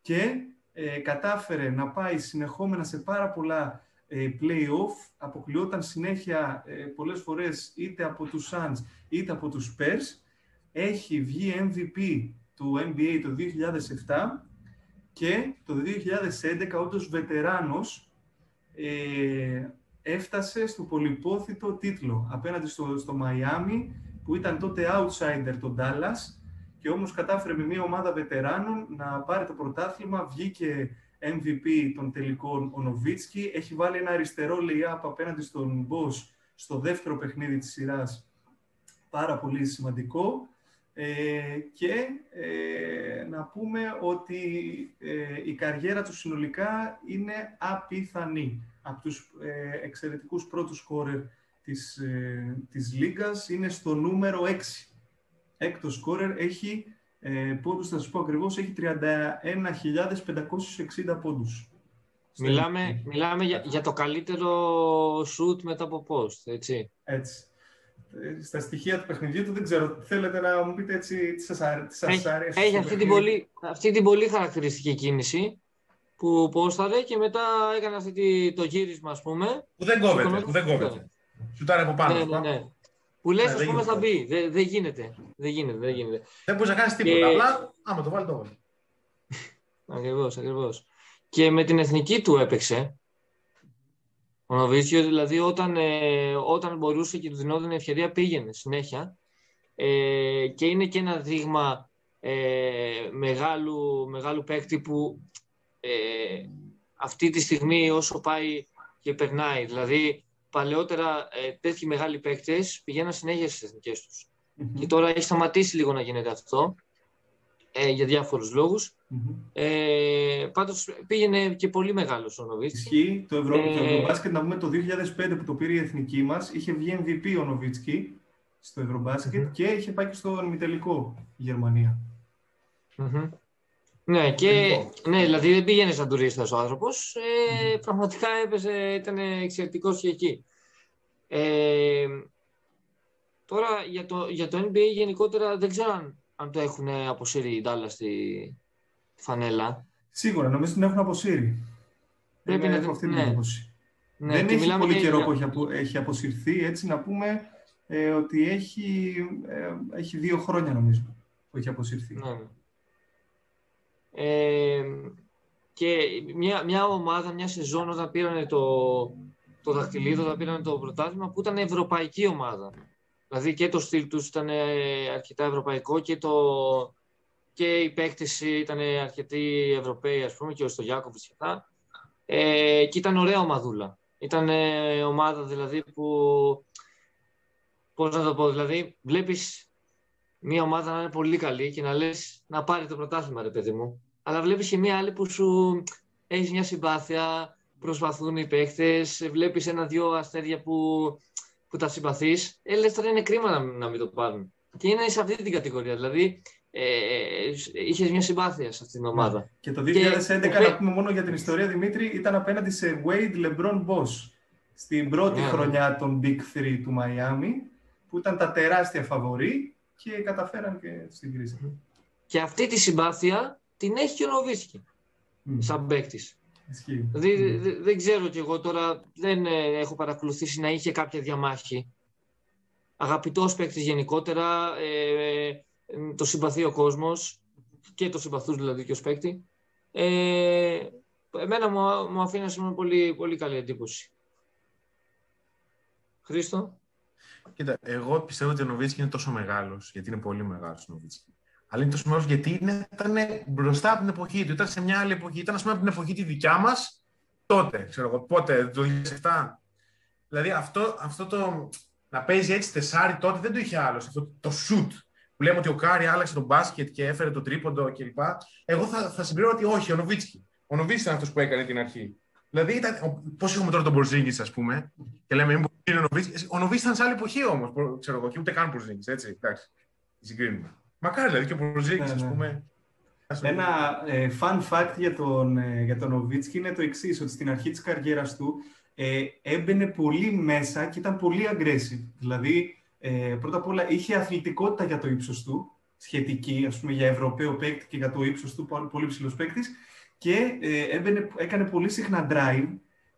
S3: και ε, κατάφερε να πάει συνεχόμενα σε πάρα πολλά ε, play-off, αποκλειόταν συνέχεια ε, πολλές φορές είτε από τους Suns είτε από τους Spurs. Έχει βγει MVP του NBA το 2007 και το 2011 όντως βετεράνος ε, έφτασε στο πολυπόθητο τίτλο απέναντι στο, στο Miami που ήταν τότε outsider τον Dallas και όμως κατάφερε με μια ομάδα βετεράνων να πάρει το πρωτάθλημα, βγήκε MVP των τελικών ο Νοβίτσκι. Έχει βάλει ένα αριστερό lay-up απέναντι στον Μπος στο δεύτερο παιχνίδι της σειράς. Πάρα πολύ σημαντικό. Ε, και ε, να πούμε ότι ε, η καριέρα του συνολικά είναι απίθανη. Από τους ε, εξαιρετικούς πρώτους σκόρερ της, ε, της Λίγκας είναι στο νούμερο 6. Έκτος σκόρερ έχει ε, πόντους, θα σας πω ακριβώς, έχει 31.560 πόντους.
S1: Μιλάμε, μιλάμε για, για, το καλύτερο shoot μετά από post, έτσι.
S3: Έτσι. Ε, στα στοιχεία του παιχνιδιού του δεν ξέρω. Θέλετε να μου πείτε έτσι τι σας, αρέσει.
S1: Έχει, αυτή, την πολύ, αυτή την πολύ χαρακτηριστική κίνηση που πόσταρε και μετά έκανε αυτή το γύρισμα, ας πούμε.
S2: Που δεν κόβεται, που δεν κόβεται. Σουτάρε από πάνω.
S1: Ναι, ναι, ναι. Που λες, ναι, ας πούμε, θα μπει. Δεν, δεν γίνεται. Δεν γίνεται, δεν γίνεται.
S2: Δεν μπορείς να κάνεις τίποτα. Και... Απλά, άμα το βάλει, το βάλει.
S1: ακριβώς, ακριβώς. Και με την εθνική του έπαιξε. Ο Νοβίτσιο, δηλαδή, όταν, ε, όταν μπορούσε και του δινόταν ευκαιρία, πήγαινε συνέχεια. Ε, και είναι και ένα δείγμα ε, μεγάλου, μεγάλου παίκτη που ε, αυτή τη στιγμή όσο πάει και περνάει. Δηλαδή, παλαιότερα ε, τέτοιοι μεγάλοι παίκτες πηγαίναν συνέχεια στις εθνικές τους. Mm-hmm. Και τώρα έχει σταματήσει λίγο να γίνεται αυτό ε, για διάφορους λόγους. Mm-hmm. Ε, Πάντως πήγαινε και πολύ μεγάλος ο Νοβίτσκι.
S3: Ισχύει. Το, Ευρω... ε... το Ευρωμπάσκετ, να πούμε το 2005 που το πήρε η εθνική μας, είχε βγει MVP ο Νοβίτσκι στο Ευρωμπάσκετ mm-hmm. και είχε πάει και στο ημιτελικό η Γερμανία.
S1: Mm-hmm. Ναι, και, ναι, δηλαδή δεν πήγαινε σαν τουρίστας ο άνθρωπος. Ε, πραγματικά έπαιζε, ήταν εξαιρετικός και εκεί. Ε, τώρα για το, για το NBA γενικότερα δεν ξέρω αν, αν το έχουν αποσύρει η Ντάλλα στη φανέλα.
S3: Σίγουρα, νομίζω την έχουν αποσύρει. Πρέπει να έχω αυτή την ναι. εντύπωση. Ναι, δεν έχει πολύ καιρό που έχει, απο, έχει αποσυρθεί, έτσι να πούμε ε, ότι έχει, ε, έχει δύο χρόνια νομίζω που έχει αποσυρθεί. Ναι.
S1: Ε, και μια, μια ομάδα, μια σεζόν όταν πήραν το, το δαχτυλίδο, όταν πήραν το πρωτάθλημα που ήταν ευρωπαϊκή ομάδα. Δηλαδή και το στυλ τους ήταν αρκετά ευρωπαϊκό και, το, και η παίκτηση ήταν αρκετοί Ευρωπαίοι, ας πούμε, και ο Στογιάκοβιτς και αυτά. Ε, και ήταν ωραία ομαδούλα. Ήταν ομάδα δηλαδή που, πώς να το πω, δηλαδή βλέπεις μια ομάδα να είναι πολύ καλή και να λες να πάρει το πρωτάθλημα, ρε παιδί μου αλλά βλέπεις και μία άλλη που σου έχει μια συμπάθεια, προσπαθούν οι παίκτες, βλέπεις ένα-δυο αστέρια που, που τα συμπαθείς, ε, λες τώρα είναι κρίμα να, να μην το πάρουν. Και είναι σε αυτή την κατηγορία, δηλαδή ε, είχες μια συμπάθεια σε αυτήν την ομάδα. Ναι.
S3: Και το 2011, και... να πούμε μόνο για την ιστορία, Δημήτρη, ήταν απέναντι σε Wade LeBron Boss στην πρώτη yeah. χρονιά των Big 3 του Miami, που ήταν τα τεράστια φαβορή και καταφέραν και στην κρίση.
S1: Και αυτή τη συμπάθεια την έχει και ο Νοβίσκι, mm. σαν παίκτης. Δηλαδή mm. δεν ξέρω κι εγώ τώρα, δεν ε, έχω παρακολουθήσει να είχε κάποια διαμάχη. Αγαπητός παίκτης γενικότερα, ε, ε, το συμπαθεί ο κόσμος και το συμπαθούς δηλαδή και ως παίκτη. Ε, εμένα μου, μου αφήνει μια πολύ, πολύ καλή εντύπωση. Χρήστο;
S2: Κοίτα, εγώ πιστεύω ότι ο Νοβίτσκι είναι τόσο μεγάλος, γιατί είναι πολύ μεγάλος ο Νοβίτσκι. Αλλά είναι τόσο μεγάλο γιατί είναι, ήταν μπροστά από την εποχή του. Ήταν σε μια άλλη εποχή. Ήταν, ας πούμε, από την εποχή τη δικιά μας τότε. Ξέρω εγώ, πότε, το 2007. Δηλαδή αυτό, αυτό το να παίζει έτσι τεσσάρι τότε δεν το είχε άλλος. Αυτό το shoot που λέμε ότι ο Κάρι άλλαξε το μπάσκετ και έφερε το τρίποντο κλπ. Εγώ θα, θα συμπληρώνω ότι όχι, ο Νοβίτσκι. Ο Νοβίτσκι ήταν αυτός που έκανε την αρχή. Δηλαδή, πώς έχουμε τώρα τον Μπορζίνγκης, ας πούμε, και λέμε είναι ο Νοβίτσκι. Ο Νοβίτσκι ήταν σε άλλη εποχή όμως, ξέρω εγώ, και ούτε καν Μπορζίνγκης. Έτσι, εντάξει. Συγκρίνουμε. Μακάρι δηλαδή και ο Μπορζίνγκη, ας ναι, ναι. πούμε.
S3: Ένα ε, fun fact για τον, ε, για τον Νοβίτσκι είναι το εξής, ότι στην αρχή της καριέρας του ε, έμπαινε πολύ μέσα και ήταν πολύ aggressive. Δηλαδή, ε, πρώτα απ' όλα είχε αθλητικότητα για το ύψος του, σχετική, ας πούμε, για Ευρωπαίο παίκτη και για το ύψος του, πολύ ψηλός παίκτης. Και ε, έμπαινε, έκανε πολύ συχνά drive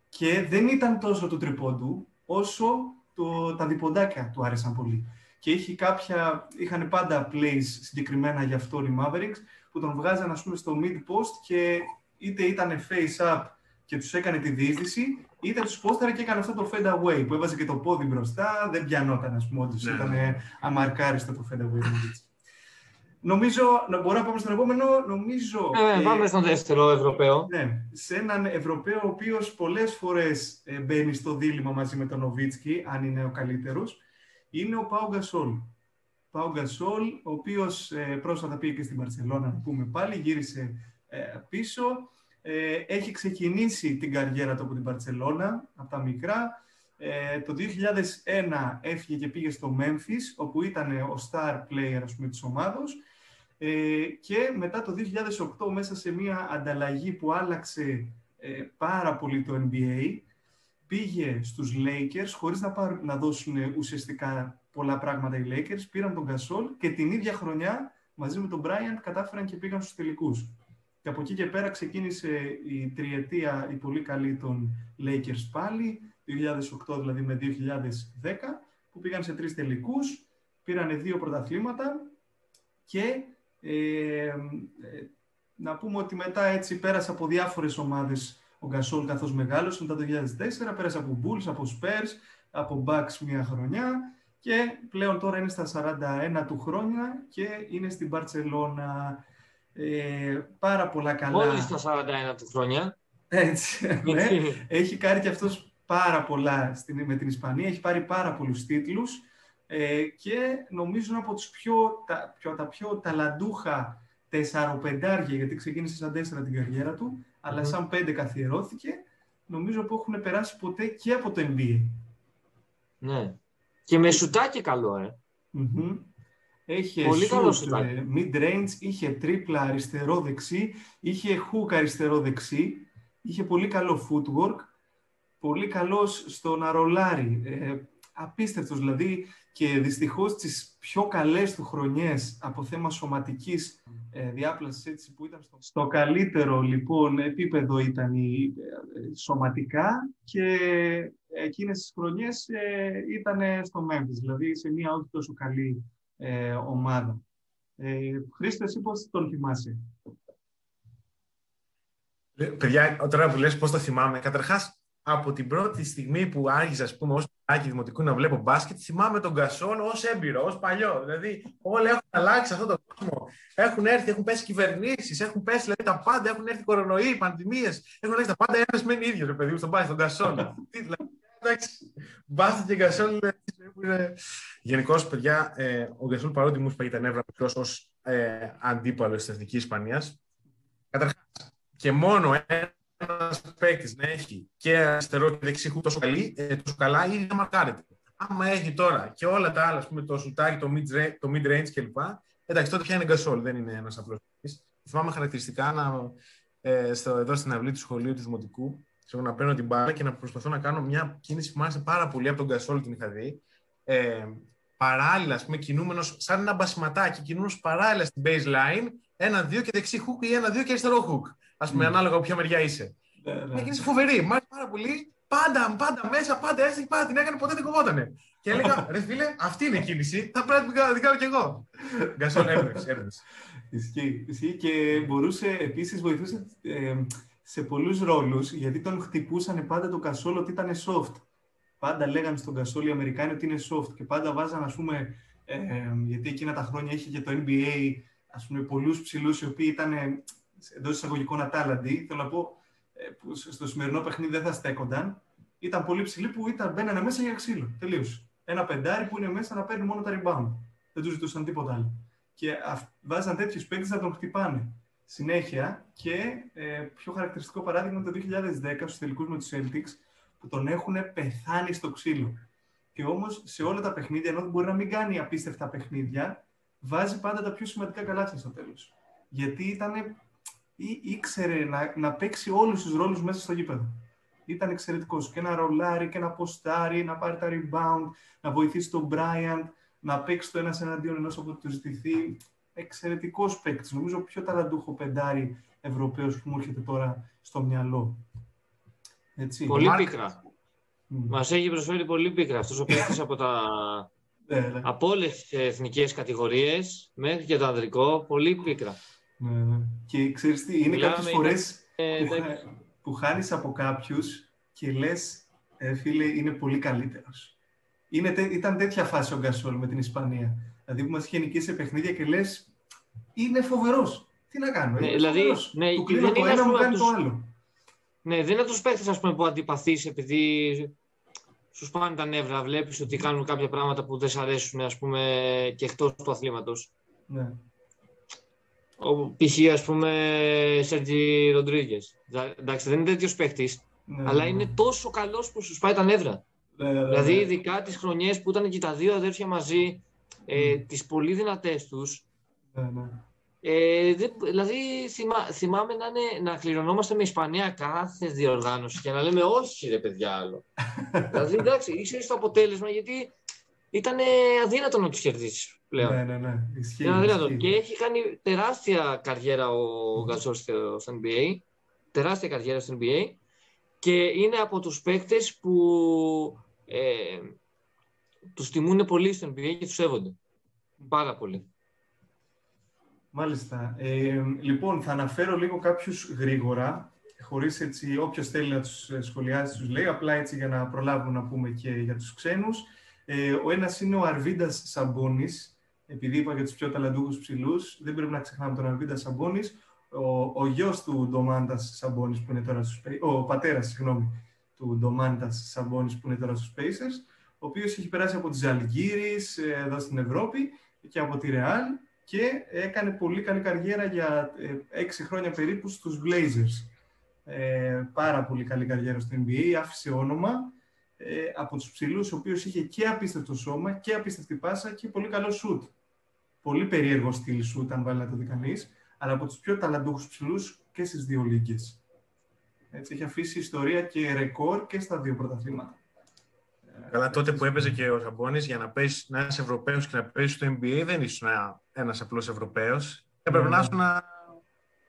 S3: και δεν ήταν τόσο το τριπόντου, όσο το, τα διποντάκια του άρεσαν πολύ. Και είχε κάποια, είχαν πάντα plays συγκεκριμένα για αυτό οι Mavericks, που τον βγάζαν, ας πούμε, στο mid-post και είτε ήταν face-up και τους έκανε τη διείσδυση, είτε τους πόσταρε και έκανε αυτό το fade away που έβαζε και το πόδι μπροστά. Δεν πιανόταν, ας πούμε, όντως. Ναι. Ήταν αμαρκάριστο το fade away. Νομίζω, να μπορώ να πάμε στον επόμενο, νομίζω...
S1: Ε, πάμε στον δεύτερο Ευρωπαίο.
S3: Ναι, σε έναν Ευρωπαίο ο οποίος πολλές φορές ε, μπαίνει στο δίλημα μαζί με τον Νοβίτσκι, αν είναι ο καλύτερος, είναι ο Πάου Γκασόλ. Πάου Γκασόλ, ο οποίος ε, πρόσφατα πήγε και στην Παρσελώνα, να πούμε πάλι, γύρισε ε, πίσω. Ε, έχει ξεκινήσει την καριέρα του από την Παρσελώνα, από τα μικρά. Ε, το 2001 έφυγε και πήγε στο Memphis, όπου ήταν ο star player ας πούμε, της ομάδος. Ε, και μετά το 2008, μέσα σε μια ανταλλαγή που άλλαξε ε, πάρα πολύ το NBA, πήγε στους Lakers, χωρίς να, να δώσουν ουσιαστικά πολλά πράγματα οι Lakers, πήραν τον Gasol και την ίδια χρονιά, μαζί με τον Bryant, κατάφεραν και πήγαν στους τελικούς. Και από εκεί και πέρα ξεκίνησε η τριετία η πολύ καλή των Lakers πάλι, 2008 δηλαδή με 2010, που πήγαν σε τρεις τελικούς, πήραν δύο πρωταθλήματα και ε, ε, να πούμε ότι μετά έτσι πέρασε από διάφορες ομάδες ο Γκασόλ καθώς μεγάλος, μετά το 2004 πέρασε από Bulls, από Spurs, από Bucks μια χρονιά και πλέον τώρα είναι στα 41 του χρόνια και είναι στην Μπαρτσελώνα ε, πάρα πολλά καλά.
S1: Όλοι στα 41 του χρόνια.
S3: Έτσι, ναι. Έχει κάνει και αυτός πάρα πολλά στην, με την Ισπανία, έχει πάρει πάρα πολλούς τίτλους ε, και νομίζω από τους πιο, τα, πιο, τα πιο ταλαντούχα τεσσαροπεντάρια, γιατί ξεκίνησε σαν τέσσερα την καριέρα του, αλλά σαν πέντε καθιερώθηκε, νομίζω που έχουν περάσει ποτέ και από το NBA.
S1: Ναι. Και με σουτάκι καλό, ε.
S3: mm Έχει Πολύ καλό σουτάκι. Mid-range, είχε τρίπλα αριστερό-δεξί, είχε hook αριστερό-δεξί, είχε πολύ καλό footwork, πολύ καλός στο να ρολάρει. Ε, απίστευτος δηλαδή και δυστυχώς τις πιο καλές του χρονιές από θέμα σωματικής ε, διάπλασης έτσι, που ήταν στο, στο καλύτερο λοιπόν επίπεδο ήταν η, ε, σωματικά και εκείνες τις χρονιές ε, ήταν στο Memphis, δηλαδή σε μια όχι τόσο καλή ε, ομάδα. Ε, Χρήστο, εσύ πώς τον θυμάσαι;
S2: Παιδιά, τώρα που λες πώς το θυμάμαι, καταρχάς από την πρώτη στιγμή που άρχισα, ας πούμε, ως παιδάκι δημοτικού να βλέπω μπάσκετ, θυμάμαι τον Κασόλ ως έμπειρος, ως παλιό. Δηλαδή, όλοι έχουν αλλάξει αυτόν τον κόσμο. Έχουν έρθει, έχουν πέσει κυβερνήσεις, έχουν πέσει δηλαδή, τα πάντα, έχουν έρθει κορονοϊοί, πανδημίες. Έχουν αλλάξει τα πάντα. Ένας μένει ίδιος, ρε παιδί μου, στον μπάσκετ, τον Κασόλ. Δηλαδή, εντάξει, μπάσκετ και Κασόλ Γενικώς, παιδιά, ε, ο Γκασόλ παρότι μου σπαγεί τα νεύρα μικρό ως ε, αντίπαλος της Εθνικής Ισπανίας. Καταρχάς, και μόνο ένα ένας παίκτης να έχει και αριστερό και δεξί τόσο, καλή, ε, τόσο καλά, ήδη να μαρκάρεται. Άμα έχει τώρα και όλα τα άλλα, πούμε, το σουτάκι, το mid-range, το mid κλπ., Εντάξει, τότε πια είναι Γκασόλ, δεν είναι ένας απλός. Θυμάμαι χαρακτηριστικά να, ε, στο, εδώ στην αυλή του σχολείου του Δημοτικού, ξέρω, να παίρνω την μπάλα και να προσπαθώ να κάνω μια κίνηση που μου άρεσε πάρα πολύ από τον Γκασόλ την είχα δει. Ε, παράλληλα, ας πούμε, κινούμενος σαν ένα μπασιματάκι, κινούμενος παράλληλα στην baseline, ένα-δύο και δεξί hook ή ένα-δύο και αριστερό hook. Α πούμε, mm. ανάλογα από ποια μεριά είσαι. Ναι, ναι. Μια κίνηση φοβερή. Μ' άρεσε πάρα πολύ. Πάντα, πάντα μέσα, πάντα έστει, πάντα την έκανε, ποτέ δεν κοβότανε. Και έλεγα, ρε φίλε, αυτή είναι η κίνηση. Θα πρέπει να την κάνω κι εγώ. Γκασόλ έμπνευση.
S3: Ισχύει, ισχύει και μπορούσε επίσης βοηθούσε ε, σε πολλούς ρόλους γιατί τον χτυπούσαν πάντα το Κασόλ ότι ήταν soft. Πάντα λέγανε στον Κασόλ οι Αμερικάνοι ότι είναι soft και πάντα βάζαν, ας πούμε, ε, γιατί εκείνα τα χρόνια είχε και το NBA, ας πούμε, πολλούς ψηλούς οι οποίοι ήταν εντός εισαγωγικών ατάλλαντοι. Θέλω να πω, ε, που στο σημερινό παιχνίδι δεν θα στέκονταν. Ήταν πολύ ψηλοί που ήταν, μπαίνανε μέσα για ξύλο. Τελείως. Ένα πεντάρι που είναι μέσα να παίρνει μόνο τα rebound. Δεν τους ζητούσαν τίποτα άλλο. Και βάζαν τέτοιους παίκτες να τον χτυπάνε συνέχεια. Και ε, πιο χαρακτηριστικό παράδειγμα το 2010 στους τελικούς με τους Celtics που τον έχουν πεθάνει στο ξύλο. Και όμως σε όλα τα παιχνίδια, ενώ μπορεί να μην κάνει απίστευτα παιχνίδια, βάζει πάντα τα πιο σημαντικά καλάθια στο τέλος. Γιατί ήταν, ή, ήξερε να, να παίξει όλους τους ρόλους μέσα στο γήπεδο. Ήταν εξαιρετικός. Και να ρολάρει και να ποστάρει, να πάρει τα rebound, να βοηθήσει τον Bryant, να παίξει το ένας εναντίον ενός από τους ζητηθεί. Εξαιρετικός παίκτης. Νομίζω πιο ταλαντούχο πεντάρι Ευρωπαίος που μου έρχεται τώρα στο μυαλό.
S1: Έτσι. Πολύ πίκρα. Mm. Μας έχει προσφέρει πολύ πίκρα αυτός ο παίκτης από τα. Ναι, ναι. Από όλες τις εθνικές κατηγορίες μέχρι και το ανδρικό, πολύ πίκρα.
S3: Ναι, ναι. Και ξέρεις τι, είναι κάποιες φορές ε, που, που χάνεις από κάποιους και λες, ε, φίλε, είναι πολύ καλύτερος. Ήταν τέτοια φάση ο Γκασόλ με την Ισπανία. Δηλαδή που μας είχε νικήσει σε παιχνίδια και λες, είναι φοβερός. Τι να κάνω. Ναι,
S1: δηλαδή, ναι,
S3: του κλείνω το ένα, μου κάνει το άλλο.
S1: Ναι, δεν είναι τους παίχτε που αντιπαθείς επειδή σου πάνε τα νεύρα. Βλέπεις ότι κάνουν κάποια πράγματα που δεν σ' αρέσουν ας πούμε, και εκτός του αθλήματος. Ναι. Ο π.χ. ας πούμε Σέρτζι Ροντρίγκες. Εντάξει, δεν είναι τέτοιος παίχτη, ναι, αλλά ναι. είναι τόσο καλός που σου σπάει τα νεύρα. Ναι, ναι, δηλαδή, ειδικά τις χρονιές που ήταν και τα δύο αδέρφια μαζί, ε, τις πολύ δυνατές τους. Ε, δηλαδή θυμά, θυμάμαι να, είναι, να κληρονόμαστε με Ισπανία κάθε διοργάνωση και να λέμε όχι ρε παιδιά άλλο. δηλαδή εντάξει, είσαι στο αποτέλεσμα γιατί ήταν αδύνατο να τους κερδίσεις πλέον.
S3: Ναι, ναι, ναι.
S1: Ισχύει, Και έχει κάνει τεράστια καριέρα ο Γκαζόρ στο, NBA. Τεράστια καριέρα στο NBA. Και είναι από τους παίκτες που ε, τους τιμούν πολύ στο NBA και τους σέβονται. Πάρα πολύ.
S3: Μάλιστα. Ε, λοιπόν, θα αναφέρω λίγο κάποιους γρήγορα, χωρίς έτσι, όποιος θέλει να τους σχολιάσει τους λέει, απλά έτσι για να προλάβουμε να πούμε και για τους ξένους. Ε, ο ένας είναι ο Αρβίντας Σαμπόνης, επειδή είπα για τους πιο ταλαντούχους ψηλούς, δεν πρέπει να ξεχνάμε τον Αρβίντα Σαμπόνης, ο, ο γιος του Ντομάντας Σαμπόνης που είναι τώρα στους ο πατέρας, συγγνώμη, του Ντομάντας Σαμπόνης που είναι τώρα στους Pacers, ο οποίος έχει περάσει από τη Ζαλγκίρις ε, εδώ στην Ευρώπη και από τη Ρεάλ και έκανε πολύ καλή καριέρα για ε, έξι χρόνια περίπου στους Blazers. Ε, πάρα πολύ καλή καριέρα στο NBA, άφησε όνομα ε, από τους ψηλούς, ο οποίος είχε και απίστευτο σώμα και απίστευτη πάσα και πολύ καλό σουτ. Πολύ περίεργο στυλ σουτ, αν βάλει να το δει κανείς, αλλά από τους πιο ταλαντούχους ψηλούς και στις δύο λίγκες. Έτσι, έχει αφήσει ιστορία και ρεκόρ και στα δύο πρωταθλήματα.
S2: Καλά, τότε που έπαιζε και ο Σαμπόνι, για να, παίζει, να είσαι Ευρωπαίος και να παίζει στο NBA, δεν ήσουν ένα απλός Ευρωπαίος. Έπρεπε να ήσουν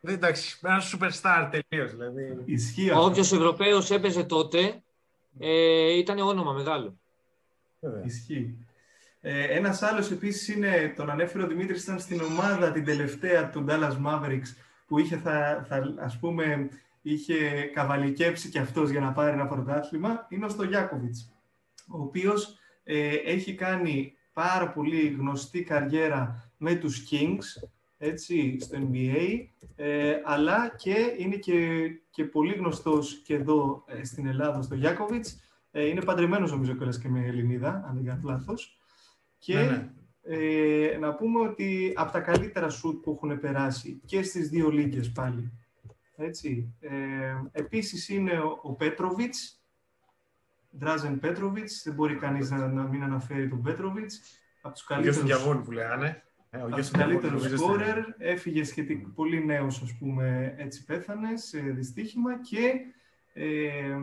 S2: δεν, εντάξει, ένα superstar τελείως. Δηλαδή.
S3: Ισχύει
S1: Όποιος Ευρωπαίος έπαιζε τότε ε, ήταν όνομα μεγάλο.
S3: Ισχύει. Ε, Ένας άλλος επίσης είναι, τον ανέφερε ο Δημήτρης, ήταν στην ομάδα την τελευταία του Dallas Mavericks που είχε, θα, θα, ας πούμε, είχε καβαλικέψει και αυτός για να πάρει ένα πρωτάθλημα, είναι ο Στογιάκοβιτς ο οποίος ε, έχει κάνει πάρα πολύ γνωστή καριέρα με τους Kings, έτσι, στο NBA, ε, αλλά και είναι και, και πολύ γνωστός και εδώ ε, στην Ελλάδα, στο Γιάκοβιτς. Ε, είναι παντρεμένος νομίζω και με Ελληνίδα, αν δεν κάνω λάθος. Και ναι, ναι. Ε, να πούμε ότι από τα καλύτερα σουτ που έχουν περάσει και στις δύο λίγες πάλι. Έτσι. Ε, επίσης είναι ο, ο Πέτροβιτς, Ντράζεν Πέτροβιτ, δεν μπορεί κανείς να, να, μην αναφέρει τον Πέτροβιτ. Από τους καλύτερου.
S2: του διαβόλου που λέγανε. Ε, ο
S3: ο
S2: γιος του
S3: καλύτερος
S2: νομίζω,
S3: σκόρερ, έφυγε σχετικά πολύ νέος, ας πούμε, έτσι πέθανε σε δυστύχημα και ε,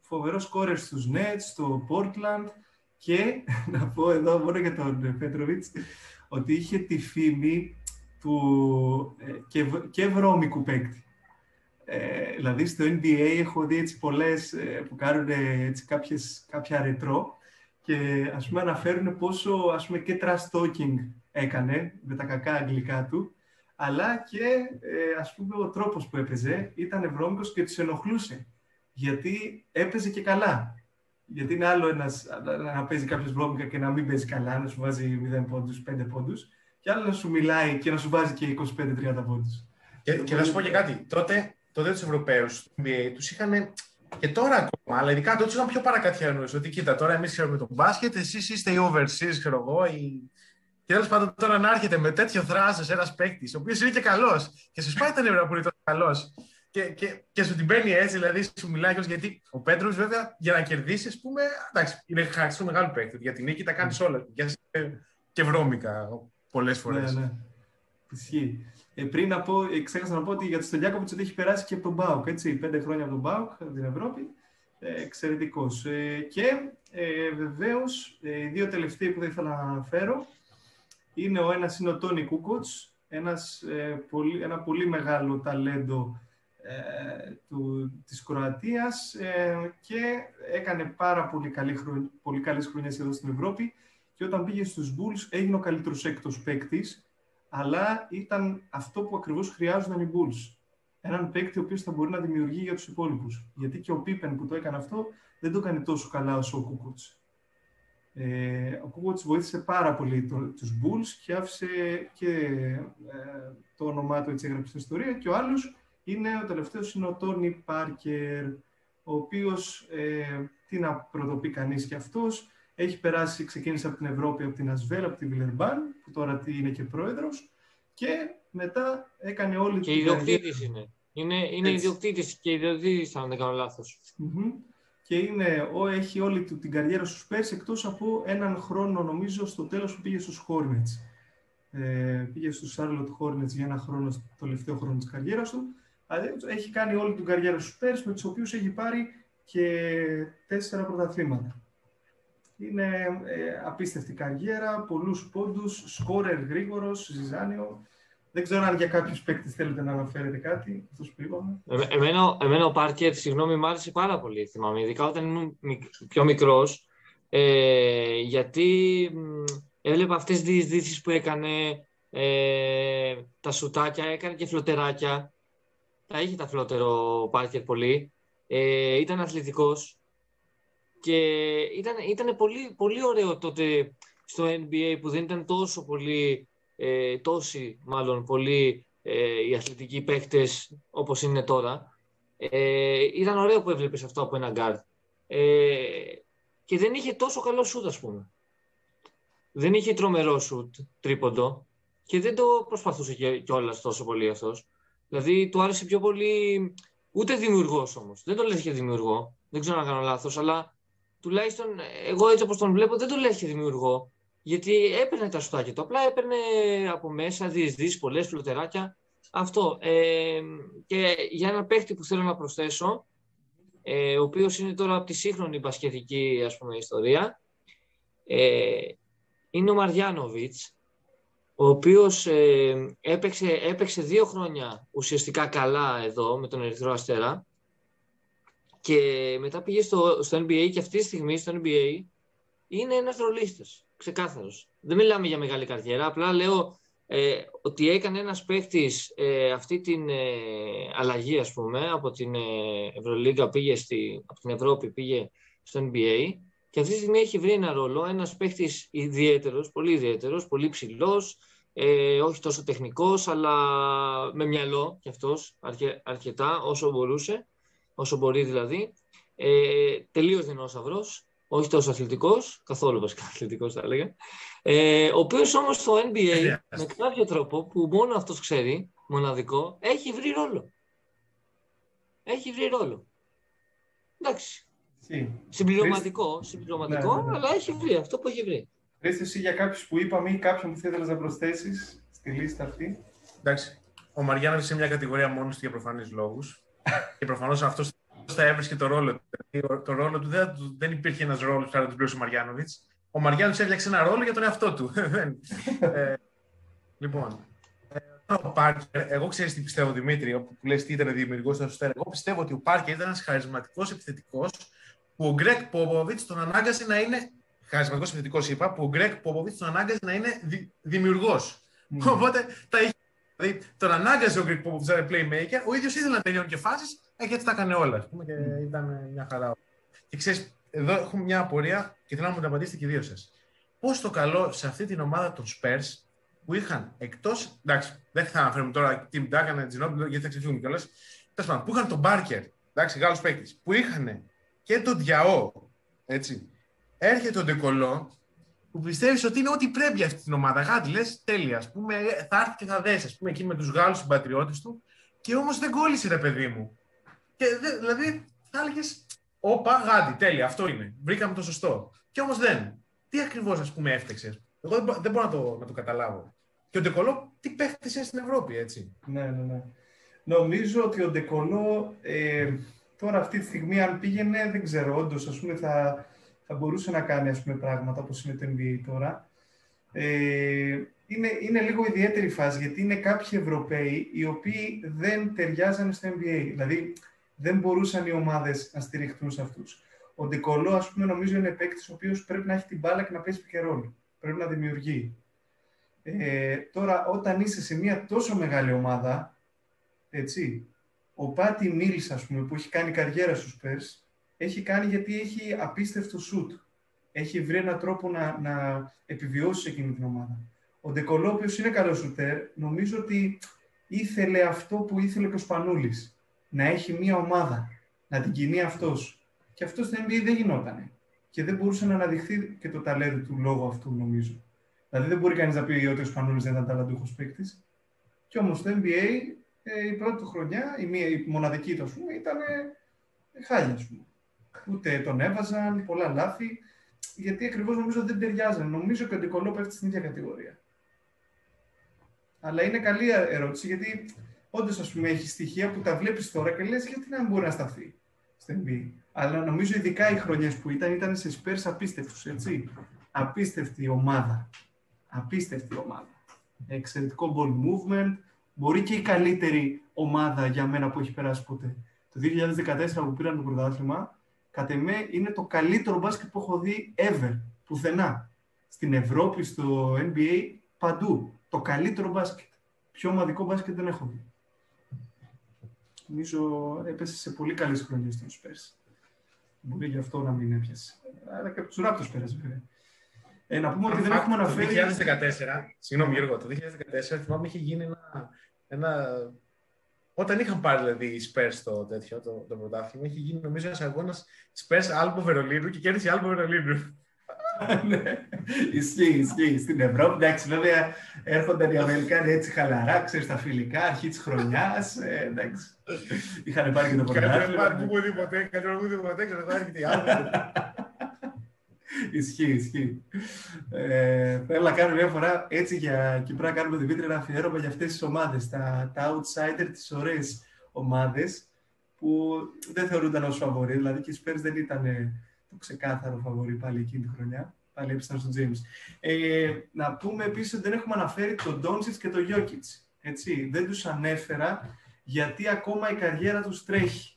S3: φοβερός σκόρερ στους Nets, στο Portland και να πω εδώ μόνο για τον Πέτροβιτς ότι είχε τη φήμη του ε, και, β- και βρώμικου παίκτη. Ε, δηλαδή στο NBA έχω δει έτσι πολλές ε, που κάνουν ε, έτσι κάποιες, κάποια ρετρό και ας πούμε αναφέρουν πόσο ας πούμε και trash talking έκανε με τα κακά αγγλικά του αλλά και ε, ας πούμε ο τρόπος που έπαιζε ήταν βρώμικος και τους ενοχλούσε γιατί έπαιζε και καλά. Γιατί είναι άλλο ένας, να- να παίζει κάποιος βρώμικα και να μην παίζει καλά, να σου βάζει 0 πόντους, 5 πόντους και άλλο να σου μιλάει και να σου βάζει και 25-30 πόντους.
S2: Και, και να σου πω και κάτι. Τότε, τότε τους Ευρωπαίους του NBA τους είχαν και τώρα ακόμα, αλλά ειδικά τότε τους είχαν πιο παρακατιανούς. Ότι κοίτα, τώρα εμείς ξέρουμε τον μπάσκετ, εσείς είστε οι overseas, ξέρω εγώ. Οι... Και τέλος πάντων τώρα να έρχεται με τέτοιο θράσος ένας παίκτης, ο οποίος είναι και καλός και σου σπάει τα νεύρα που είναι τόσο καλός. Και, και, και σου την παίρνει έτσι, δηλαδή σου μιλάει κιόλας, γιατί ο Πέτρος, βέβαια, για να κερδίσεις, ας πούμε, εντάξει, είναι χαρακτηριστικό μεγάλο παίκτη. Για την νίκη τα κάνει όλα. Και, και βρώμικα πολλές φορές.
S3: Ναι, ναι. Ισχύει. Ε, πριν να πω, ε, ξέχασα να πω ότι για τον Στολιάκοβιτς ότι έχει περάσει και από τον Μπάουκ, έτσι, πέντε χρόνια από τον Μπάουκ, από την Ευρώπη. Ε, εξαιρετικός. Ε, και ε, βεβαίως, ε, οι δύο τελευταίοι που θα ήθελα να αναφέρω είναι ο ένας είναι ο Τόνι Κούκοτς, ένας, ε, πολύ, ένα πολύ μεγάλο ταλέντο ε, του, της Κροατίας ε, και έκανε πάρα πολύ, καλή χρονιά, πολύ καλές χρονιές εδώ στην Ευρώπη και όταν πήγε στους Bulls έγινε ο καλύτερος έκτος παίκτης αλλά ήταν αυτό που ακριβώς χρειάζονταν οι Bulls. Έναν παίκτη ο οποίος θα μπορεί να δημιουργεί για τους υπόλοιπους. Γιατί και ο Πίπεν που το έκανε αυτό δεν το έκανε τόσο καλά όσο ο Κούκοτς. Ε, ο Κούκοτς βοήθησε πάρα πολύ το, τους Bulls και άφησε και ε, το όνομά του έτσι έγραψε στην ιστορία και ο άλλος είναι ο τελευταίος είναι ο Τόνι Πάρκερ ο οποίος, ε, τι να πρωτοπεί κανείς και αυτός, έχει περάσει, ξεκίνησε από την Ευρώπη, από την Ασβέλ, από τη Βιλερμπάν, που τώρα τι είναι και πρόεδρος, και μετά έκανε όλη
S1: Και
S3: την
S1: ιδιοκτήτης είναι. Είναι, είναι
S3: Έτσι.
S1: ιδιοκτήτης και ιδιοκτήτης, αν δεν κάνω λάθος.
S3: Μμμ. Και είναι, ο, έχει όλη του την καριέρα στους Spurs, εκτός από έναν χρόνο, νομίζω, στο τέλος που πήγε στους Hornets. Ε, πήγε στους Charlotte Hornets για ένα χρόνο, στο τελευταίο χρόνο της καριέρας του. Αλλά έχει κάνει όλη την καριέρα στους Spurs, με τους οποίους έχει πάρει και τέσσερα πρωταθλήματα. Είναι ε, απίστευτη καριέρα, πολλούς πόντους, σκόρερ γρήγορος, ζυζάνιο. Δεν ξέρω αν για κάποιους παίκτες θέλετε να αναφέρετε κάτι, αυτός που είπαμε.
S1: Ε, εμένα, εμένα ο Πάρκερ, συγγνώμη, μου άρεσε πάρα πολύ. Θυμάμαι, ειδικά όταν ήμουν μικ- πιο μικρός. Ε, γιατί μ, έβλεπα αυτές τις διεισδύσεις που έκανε. Ε, τα σουτάκια, έκανε και φλωτεράκια. Τα είχε τα φλότερο ο Πάρκερ πολύ. Ε, ήταν αθλητικός και ήταν, ήταν πολύ, πολύ ωραίο τότε στο NBA που δεν ήταν τόσο πολύ, ε, τόσοι μάλλον πολλοί ε, οι αθλητικοί παίκτες όπως είναι τώρα. Ε, ήταν ωραίο που έβλεπες αυτό από ένα γκαρντ. Ε, και δεν είχε τόσο καλό σουτ ας πούμε. Δεν είχε τρομερό σουτ τρίποντο και δεν το προσπαθούσε κιόλας τόσο πολύ αυτός. Δηλαδή του άρεσε πιο πολύ ούτε δημιουργός όμως. Δεν το λες και δημιουργό. Δεν ξέρω να κάνω λάθος, αλλά τουλάχιστον εγώ έτσι όπως τον βλέπω δεν το λες και δημιουργό. Γιατί έπαιρνε τα σουτάκια του. Απλά έπαιρνε από μέσα διεισδύσεις, πολλές φλωτεράκια. Αυτό. Ε, και για ένα παίχτη που θέλω να προσθέσω, ε, ο οποίος είναι τώρα από τη σύγχρονη μπασκετική ας πούμε, ιστορία, ε, είναι ο Μαριάνοβιτς, ο οποίος ε, έπαιξε, έπαιξε δύο χρόνια ουσιαστικά καλά εδώ με τον Ερυθρό Αστέρα και μετά πήγε στο, στο NBA και αυτή τη στιγμή στο NBA είναι ένας ρολίστας, ξεκάθαρος. Δεν μιλάμε για μεγάλη καριέρα, απλά λέω ε, ότι έκανε ένας παίχτης ε, αυτή την ε, αλλαγή, ας πούμε, από την ε, Ευρωλίγκα πήγε στη, από την Ευρώπη πήγε στο NBA και αυτή τη στιγμή έχει βρει ένα ρόλο, ένας παίχτης ιδιαίτερος, πολύ ιδιαίτερος, πολύ ψηλός, ε, όχι τόσο τεχνικός, αλλά με μυαλό κι αυτός αρκε, αρκετά όσο μπορούσε, όσο μπορεί δηλαδή. Ε, τελείως δεινόσαυρος, όχι τόσο αθλητικός, καθόλου βασικά αθλητικός θα έλεγα. Ε, ο οποίος όμως στο NBA με κάποιο τρόπο που μόνο αυτός ξέρει, μοναδικό, έχει βρει ρόλο. Έχει βρει ρόλο. Εντάξει.
S3: Sí.
S1: Συμπληρωματικό, συμπληρωματικό
S3: Ναι, ναι, ναι.
S1: αλλά έχει βρει αυτό που έχει βρει.
S3: Πες εσύ για κάποιους που είπαμε ή κάποιον που θέλεις να προσθέσεις στη λίστα αυτή.
S2: Εντάξει. Ο Μαριάννης σε μια κατηγορία μόνος του για προφανείς λόγους. και προφανώς αυτός θα έβρισκε το ρόλο του. Δηλαδή, το ρόλο του δεν, δεν υπήρχε ένας ρόλος που θα τον πλήρωσε ο Μαριάνοβιτς. Ο Μαριάνοβιτς έφτιαξε ένα ρόλο για τον εαυτό του. ε, λοιπόν, ε, ο Πάρκερ, εγώ ξέρω τι πιστεύω, Δημήτρη, που λες τι ήταν δημιουργός στο Αστέρα. Εγώ πιστεύω ότι ο Πάρκερ ήταν ένας χαρισματικός επιθετικός που ο Γκρέκ Πόποβιτς τον ανάγκασε να είναι. Χαρισματικός επιθετικός, είπα, που ο Γκρέκ Πόποβιτς τον ανάγκασε να είναι δη, δημιουργός. Mm. Οπότε τα είχε. Δηλαδή τον ανάγκασε ο Γκρέκ Πόποβιτς να είναι playmaker, ο ίδιος ήθελε να τελειώνει και φάσεις ε, και έτσι τα έκανε όλα. Πούμε, και ήταν μια χαρά. Και ξέρεις, εδώ έχουμε μια απορία και θέλω να μου την απαντήσετε και οι δύο σας. Πώς το καλό σε αυτή την ομάδα των Spurs που είχαν εκτός. Εντάξει, δεν θα αναφέρουμε τώρα Team Duncan, Τζινόμπιλ, γιατί θα ξεφύγουν κιόλας. Τέλος πάντων, που είχαν τον Μπάρκερ, εντάξει, Γάλλος παίκτης, που είχαν και τον Διαό, έτσι. Έρχεται τον Ντεκολό, που πιστεύεις ότι είναι ό,τι πρέπει αυτή την ομάδα. Γάτι λες, τέλεια. Ας πούμε, θα έρθει και θα δέσει, ας πούμε, εκεί με τους Γάλλους συμπατριώτες του. Και όμως δεν κόλλησε, ρε παιδί μου. Και δηλαδή θα έλεγες, Όπα, γάντι, τέλεια, αυτό είναι. Βρήκαμε το σωστό. Και όμως δεν. Τι ακριβώς, ας πούμε, έφτεξε. Εγώ δεν, μπορώ να το, να το καταλάβω. Και ο Ντεκολό, τι παίχτησε στην Ευρώπη, έτσι;
S3: Ναι, ναι, ναι. Νομίζω ότι ο Ντεκολό ε, τώρα αυτή τη στιγμή, αν πήγαινε, δεν ξέρω, όντως, ας πούμε, θα, θα μπορούσε να κάνει ας πούμε, πράγματα όπως είναι το NBA τώρα. Ε, είναι, είναι λίγο ιδιαίτερη φάση, γιατί είναι κάποιοι Ευρωπαίοι οι οποίοι δεν ταιριάζαν στο NBA. Δηλαδή, δεν μπορούσαν οι ομάδες να στηριχτούν σε αυτούς. Ο Ντικολό, ας πούμε, νομίζω είναι παίκτης ο οποίος πρέπει να έχει την μπάλα και να παίζει ρόλο. Πρέπει να δημιουργεί. Ε, τώρα, όταν είσαι σε μια τόσο μεγάλη ομάδα, έτσι, ο Πάτι Μίλς, ας πούμε, που έχει κάνει καριέρα στους Πέρς, έχει κάνει γιατί έχει απίστευτο σουτ. Έχει βρει έναν τρόπο να, να επιβιώσει σε εκείνη την ομάδα. Ο Ντεκολό, ο είναι καλός σουτέρ, νομίζω ότι ήθελε αυτό που ήθελε και ο Σπανούλης να έχει μία ομάδα, να την κινεί αυτός. Και αυτός στην NBA δεν γινότανε. Και δεν μπορούσε να αναδειχθεί και το ταλέντο του λόγω αυτού, νομίζω. Δηλαδή δεν μπορεί κανείς να πει ότι ο Σπανούλης δεν ήταν ταλαντούχος παίκτης. Και όμως στο NBA ε, η πρώτη του χρονιά, η, μία, η μοναδική του, ας πούμε, ήταν ε, χάλια, ας πούμε. Ούτε τον έβαζαν, πολλά λάθη, γιατί ακριβώς νομίζω δεν ταιριάζαν. Νομίζω και ο Ντικολό πέφτει στην ίδια κατηγορία. Αλλά είναι καλή ερώτηση, γιατί όντως έχει στοιχεία που τα βλέπεις τώρα και λες γιατί να μην μπορεί να σταθεί στο NBA. Αλλά νομίζω ειδικά οι χρονιές που ήταν, ήταν σε Spurs απίστευτους, έτσι. Απίστευτη ομάδα. Απίστευτη ομάδα. Εξαιρετικό ball movement. Μπορεί και η καλύτερη ομάδα για μένα που έχει περάσει ποτέ. Το 2014 που πήραν το πρωτάθλημα, κατ' εμέ είναι το καλύτερο μπάσκετ που έχω δει ever, πουθενά. Στην Ευρώπη, στο NBA, παντού. Το καλύτερο μπάσκετ. Πιο ομαδικό μπάσκετ δεν έχω δει. Νομίζω έπεσε σε πολύ καλές χρονιές στον Σπέρς. Μπορεί γι' αυτό να μην έπιασε. Αλλά και από τους Ράπτο πέρασε, βέβαια. Ε, να πούμε ότι δεν έχουμε αναφέρει.
S2: Το 2014, συγγνώμη Γιώργο, το 2014 θυμάμαι είχε γίνει ένα, ένα όταν είχαν πάρει δηλαδή οι Spurs το τέτοιο, το, το πρωτάθλημα, είχε γίνει νομίζω ένας αγώνας Spurs Άλμπο Βερολίνου και κέρδισε Άλμπο Βερολίνου.
S3: Ναι, ισχύει, ισχύει. Στην Ευρώπη, εντάξει, βέβαια έρχονταν οι Αμερικάνοι έτσι χαλαρά, ξέρεις τα φιλικά, αρχή της χρονιάς. Ε, εντάξει. Είχαν πάρει και το πρωτάθλημα.
S2: Κάτι δεν μου πει ποτέ, κάτι δεν μου πει ποτέ, ξέρω εγώ, τι άλλο.
S3: Ισχύει, ισχύει. Ε, θέλω να κάνω μια φορά έτσι για και πρέπει να κάνουμε Δημήτρη ένα αφιέρωμα για αυτές τις ομάδες. Τα, τα outsider, τις ωραίες ομάδες που δεν θεωρούνταν ως φαβορή. Δηλαδή και οι Spurs δεν ήταν το ξεκάθαρο φαβορή πάλι εκείνη τη χρονιά. Πάλι έπεσαν στον James. Ε, να πούμε επίσης ότι δεν έχουμε αναφέρει τον Ντόνσιτς και τον Γιώκητς. Έτσι, δεν τους ανέφερα γιατί ακόμα η καριέρα τους τρέχει.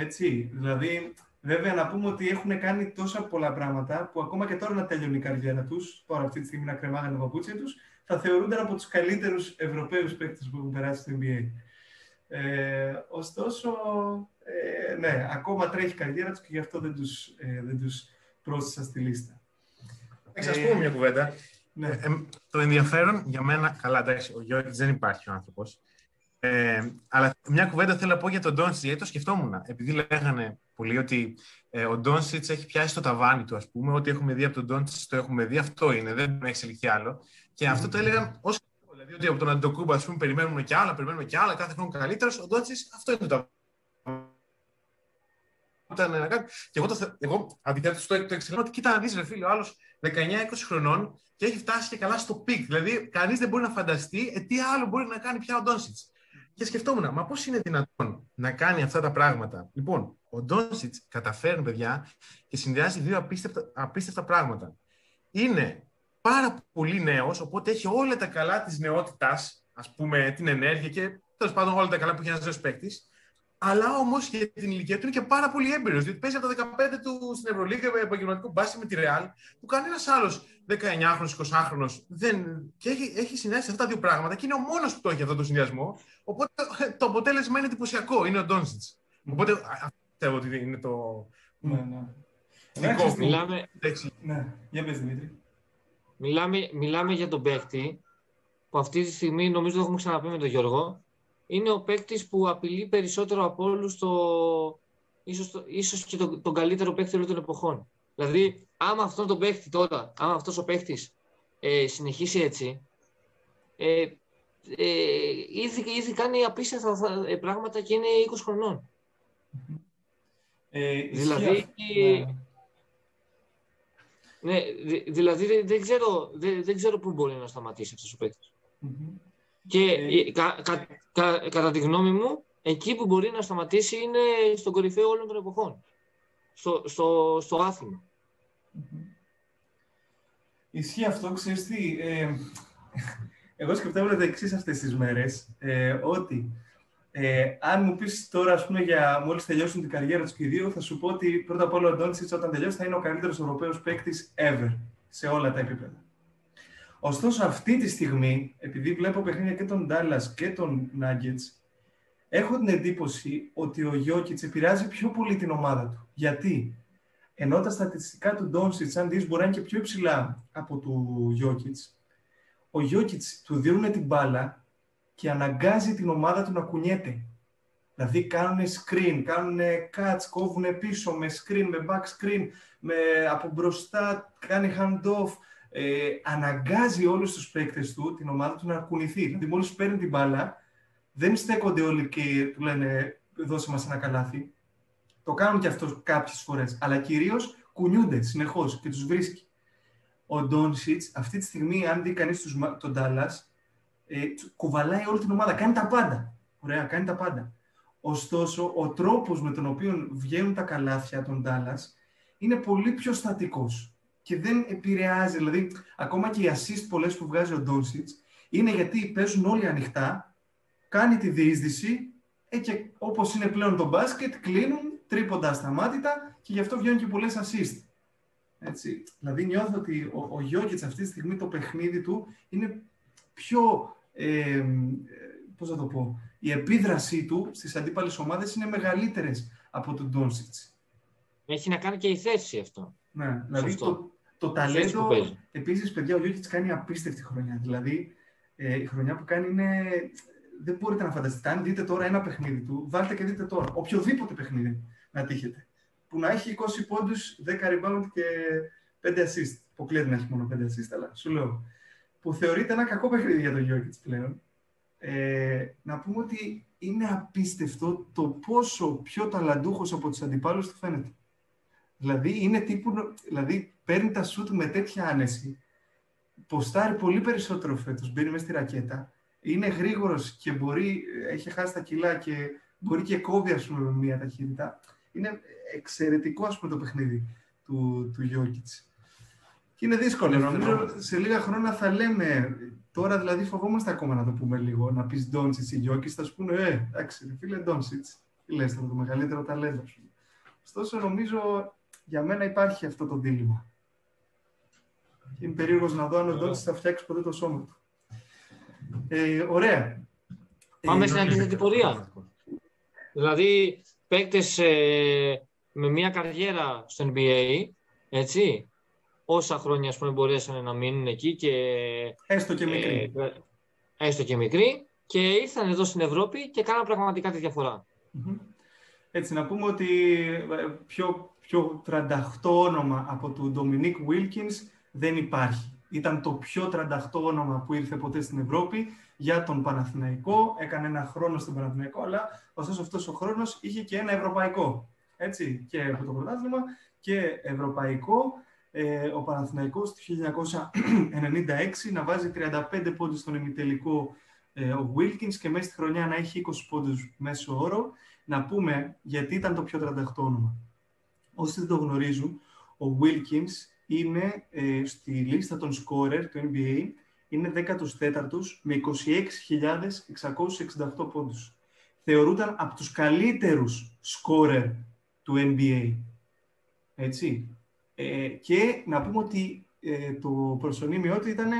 S3: Έτσι, δηλαδή, βέβαια να πούμε ότι έχουν κάνει τόσα πολλά πράγματα που ακόμα και τώρα να τελειώνει η καριέρα τους, τώρα αυτή τη στιγμή να κρεμάγανε τα παπούτσια τους, θα θεωρούνται από τους καλύτερους Ευρωπαίους παίκτες που έχουν περάσει στο NBA. Ε, ωστόσο, ε, ναι, ακόμα τρέχει η καριέρα τους και γι' αυτό δεν τους, ε, δεν τους πρόσθεσα στη λίστα.
S2: Θα σας πούμε μια κουβέντα. Ναι. Ε, το ενδιαφέρον για μένα, καλά εντάξει, ο Γιώργης δεν υπάρχει ο άνθρωπος, ε, αλλά μια κουβέντα θέλω να πω για τον Ντόνσιτς, γιατί το σκεφτόμουν. Επειδή λέγανε πολλοί ότι ε, ο Ντόνσιτς έχει πιάσει το ταβάνι του, ας πούμε, ότι έχουμε δει από τον Ντόνσιτς το έχουμε δει, αυτό είναι, δεν έχει εξελιχθεί άλλο. Και αυτό το έλεγαν ως Δηλαδή ότι από τον Αντετοκούνμπο, ας πούμε, περιμένουμε κι άλλα, περιμένουμε κι άλλα, κάθε χρόνο καλύτερος. Ο Ντόνσιτς αυτό είναι το ταβάνι ήταν να κάνει. Και εγώ, το, εγώ αντιθέτω το, το εξηγώ ότι κοίτα να δεις, ρε φίλε, ο άλλος 19-20 χρονών και έχει φτάσει και καλά στο peak. Δηλαδή, κανείς δεν μπορεί να φανταστεί ε, τι άλλο μπορεί να κάνει πια ο Ντόνσιτς. Και σκεφτόμουν, μα πώς είναι δυνατόν να κάνει αυτά τα πράγματα. Λοιπόν, ο Ντόνσιτς καταφέρνει, παιδιά, και συνδυάζει δύο απίστευτα, απίστευτα πράγματα. Είναι πάρα πολύ νέος, οπότε έχει όλα τα καλά της νεότητας, ας πούμε, την ενέργεια και τέλος πάντων όλα τα καλά που έχει ένας νέος παίκτης. Αλλά όμως για την ηλικία του είναι και πάρα πολύ έμπειρος. Διότι παίζει από τα 15 του στην Ευρωλίγα με επαγγελματικό μπάση με τη Ρεάλ, που κανένας άλλος 19χρονο, 20χρονο δεν. και έχει, έχει συνδυάσει αυτά τα δύο πράγματα και είναι ο μόνος που το έχει αυτό το συνδυασμό. Οπότε το αποτέλεσμα είναι εντυπωσιακό. Είναι ο Ντόνσιτς. Οπότε αυτό πιστεύω ότι είναι το.
S3: Ναι, ναι.
S1: Δικό, μιλάμε...
S3: Ναι, για πες Δημήτρη.
S1: Μιλάμε, μιλάμε για τον παίκτη που αυτή τη στιγμή νομίζω το έχουμε ξαναπεί με τον Γιώργο είναι ο παίκτης που απειλεί περισσότερο από όλους το. ίσως, ίσως και τον, τον καλύτερο παίκτη όλων των εποχών. Δηλαδή, άμα αυτόν τον παίκτη τώρα, άμα αυτός ο παίκτης ε, συνεχίσει έτσι, ε, ε, ήδη, ήδη κάνει απίστευτα ε, πράγματα και είναι 20 χρονών.
S3: Ε,
S1: δηλαδή, ναι. ναι, δηλαδή δεν, ξέρω, δεν, δεν ξέρω πού μπορεί να σταματήσει αυτός ο παίκτης. Mm-hmm. Και ε, κα, κα, κα, κατά τη γνώμη μου, εκεί που μπορεί να σταματήσει είναι στον κορυφαίο όλων των εποχών. Στο, στο, στο άθλημα.
S3: Ισχύει αυτό, ξέρεις τι. Ε, εγώ σκεφτόμουν το εξής αυτές τις μέρες, ε, ότι ε, αν μου πεις τώρα, ας πούμε, για μόλις τελειώσουν την καριέρα τους και οι δύο, θα σου πω ότι πρώτα απ' όλα ο Ντόντσιτς όταν τελειώσει θα είναι ο καλύτερος Ευρωπαίος παίκτης ever, σε όλα τα επίπεδα. Ωστόσο, αυτή τη στιγμή, επειδή βλέπω παιχνίδια και τον Dallas και τον Nuggets, έχω την εντύπωση ότι ο Γιώκητς επηρεάζει πιο πολύ την ομάδα του. Γιατί; Ενώ τα στατιστικά του Ντόνσιτς, αν δεις, μπορεί να είναι και πιο υψηλά από του Γιώκητς, ο Γιώκητς του δίνουν την μπάλα και αναγκάζει την ομάδα του να κουνιέται. Δηλαδή κάνουν screen, κάνουν cuts, κόβουν πίσω με screen, με back screen, με από μπροστά, κάνει hand-off, ε, αναγκάζει όλους τους παίκτες του, την ομάδα του, να κουνηθεί. Δηλαδή, μόλις παίρνει την μπάλα, δεν στέκονται όλοι και του λένε δώσε μας ένα καλάθι. Το κάνουν και αυτό κάποιες φορές, αλλά κυρίως κουνιούνται συνεχώς και τους βρίσκει. Ο Ντόνσιτς αυτή τη στιγμή, αν δει κανείς τους, τον Ντάλλας, ε, κουβαλάει όλη την ομάδα, κάνει τα πάντα. Ωραία, κάνει τα πάντα. Ωστόσο, ο τρόπος με τον οποίο βγαίνουν τα καλάθια των Ντάλλας είναι πολύ πιο στατικός και δεν επηρεάζει. Δηλαδή, ακόμα και οι assist πολλές που βγάζει ο Ντόνσιτ είναι γιατί παίζουν όλοι ανοιχτά, κάνει τη διείσδυση ε, και όπως είναι πλέον το μπάσκετ, κλείνουν τρίποντα ασταμάτητα και γι' αυτό βγαίνουν και πολλές assist. Έτσι. Δηλαδή νιώθω ότι ο, ο Γιώργης αυτή τη στιγμή το παιχνίδι του είναι πιο, ε, πώς θα το πω, η επίδρασή του στις αντίπαλες ομάδες είναι μεγαλύτερες από τον Ντόνσιτς.
S1: Έχει να κάνει και η θέση αυτό.
S3: Ναι, δηλαδή το, το ταλέντο, επίσης, παιδιά, ο Γιώργης κάνει απίστευτη χρονιά. Δηλαδή, ε, η χρονιά που κάνει είναι. Δεν μπορείτε να φανταστείτε. Αν δείτε τώρα ένα παιχνίδι του, βάλτε και δείτε τώρα. Οποιοδήποτε παιχνίδι να τύχετε. Που να έχει 20 πόντους, 10 rebound και 5 assist. Αποκλείεται να έχει μόνο 5 assist, αλλά σου λέω. Που θεωρείται ένα κακό παιχνίδι για τον Γιώργη πλέον. Ε, να πούμε ότι είναι απίστευτο το πόσο πιο ταλαντούχος από τους αντιπάλους του φαίνεται. Δηλαδή, είναι τύπου, δηλαδή παίρνει τα σουτ με τέτοια άνεση, ποστάρει πολύ περισσότερο φέτος, μπαίνει μέσα στη ρακέτα, είναι γρήγορος και μπορεί, έχει χάσει τα κιλά και μπορεί και κόβει ας πούμε, με μία ταχύτητα. Είναι εξαιρετικό ας πούμε, το παιχνίδι του, του Γιώκητς. Και είναι δύσκολο. Νομίζω σε λίγα χρόνια θα λέμε. Τώρα δηλαδή φοβόμαστε ακόμα να το πούμε λίγο. Να πεις Ντόνσιτ ή Γιώκητ, θα σου πούνε Ε, εντάξει, φίλε Ντόνσιτ. Τι λες, το μεγαλύτερο ταλέντο σου. Ωστόσο, νομίζω για μένα υπάρχει αυτό το δίλημα. Και είμαι περίεργος να δω αν ο Ντότσις θα φτιάξει ποτέ το σώμα του. Ε, ωραία.
S1: Πάμε ε, στην αντίθετη πορεία. Δηλαδή, παίκτες ε, με μια καριέρα στο NBA, έτσι, όσα χρόνια ας πούμε, μπορέσαν να μείνουν εκεί και...
S3: Έστω και μικρή.
S1: Ε, έστω και μικρή και ήρθαν εδώ στην Ευρώπη και κάναν πραγματικά τη διαφορα
S3: Έτσι, να πούμε ότι ε, πιο πιο 38 όνομα από του Dominic Wilkins δεν υπάρχει. Ήταν το πιο 38 όνομα που ήρθε ποτέ στην Ευρώπη για τον Παναθηναϊκό. Έκανε ένα χρόνο στον Παναθηναϊκό, αλλά ωστόσο αυτός ο χρόνος είχε και ένα ευρωπαϊκό. έτσι, και από το πρωτάθλημα και ευρωπαϊκό. Ε, ο Παναθηναϊκός το 1996 να βάζει 35 πόντους στον ημιτελικό ε, ο Wilkins και μέσα στη χρονιά να έχει 20 πόντους μέσω όρο. Να πούμε γιατί ήταν το πιο 38 όνομα. Όσοι δεν το γνωρίζουν, ο Wilkins είναι ε, στη λίστα των scorer του NBA, είναι 14ος με 26.668 πόντους. Θεωρούταν από τους καλύτερους scorer του NBA. Έτσι. Ε, και να πούμε ότι ε, το προσωνύμιό του ήταν,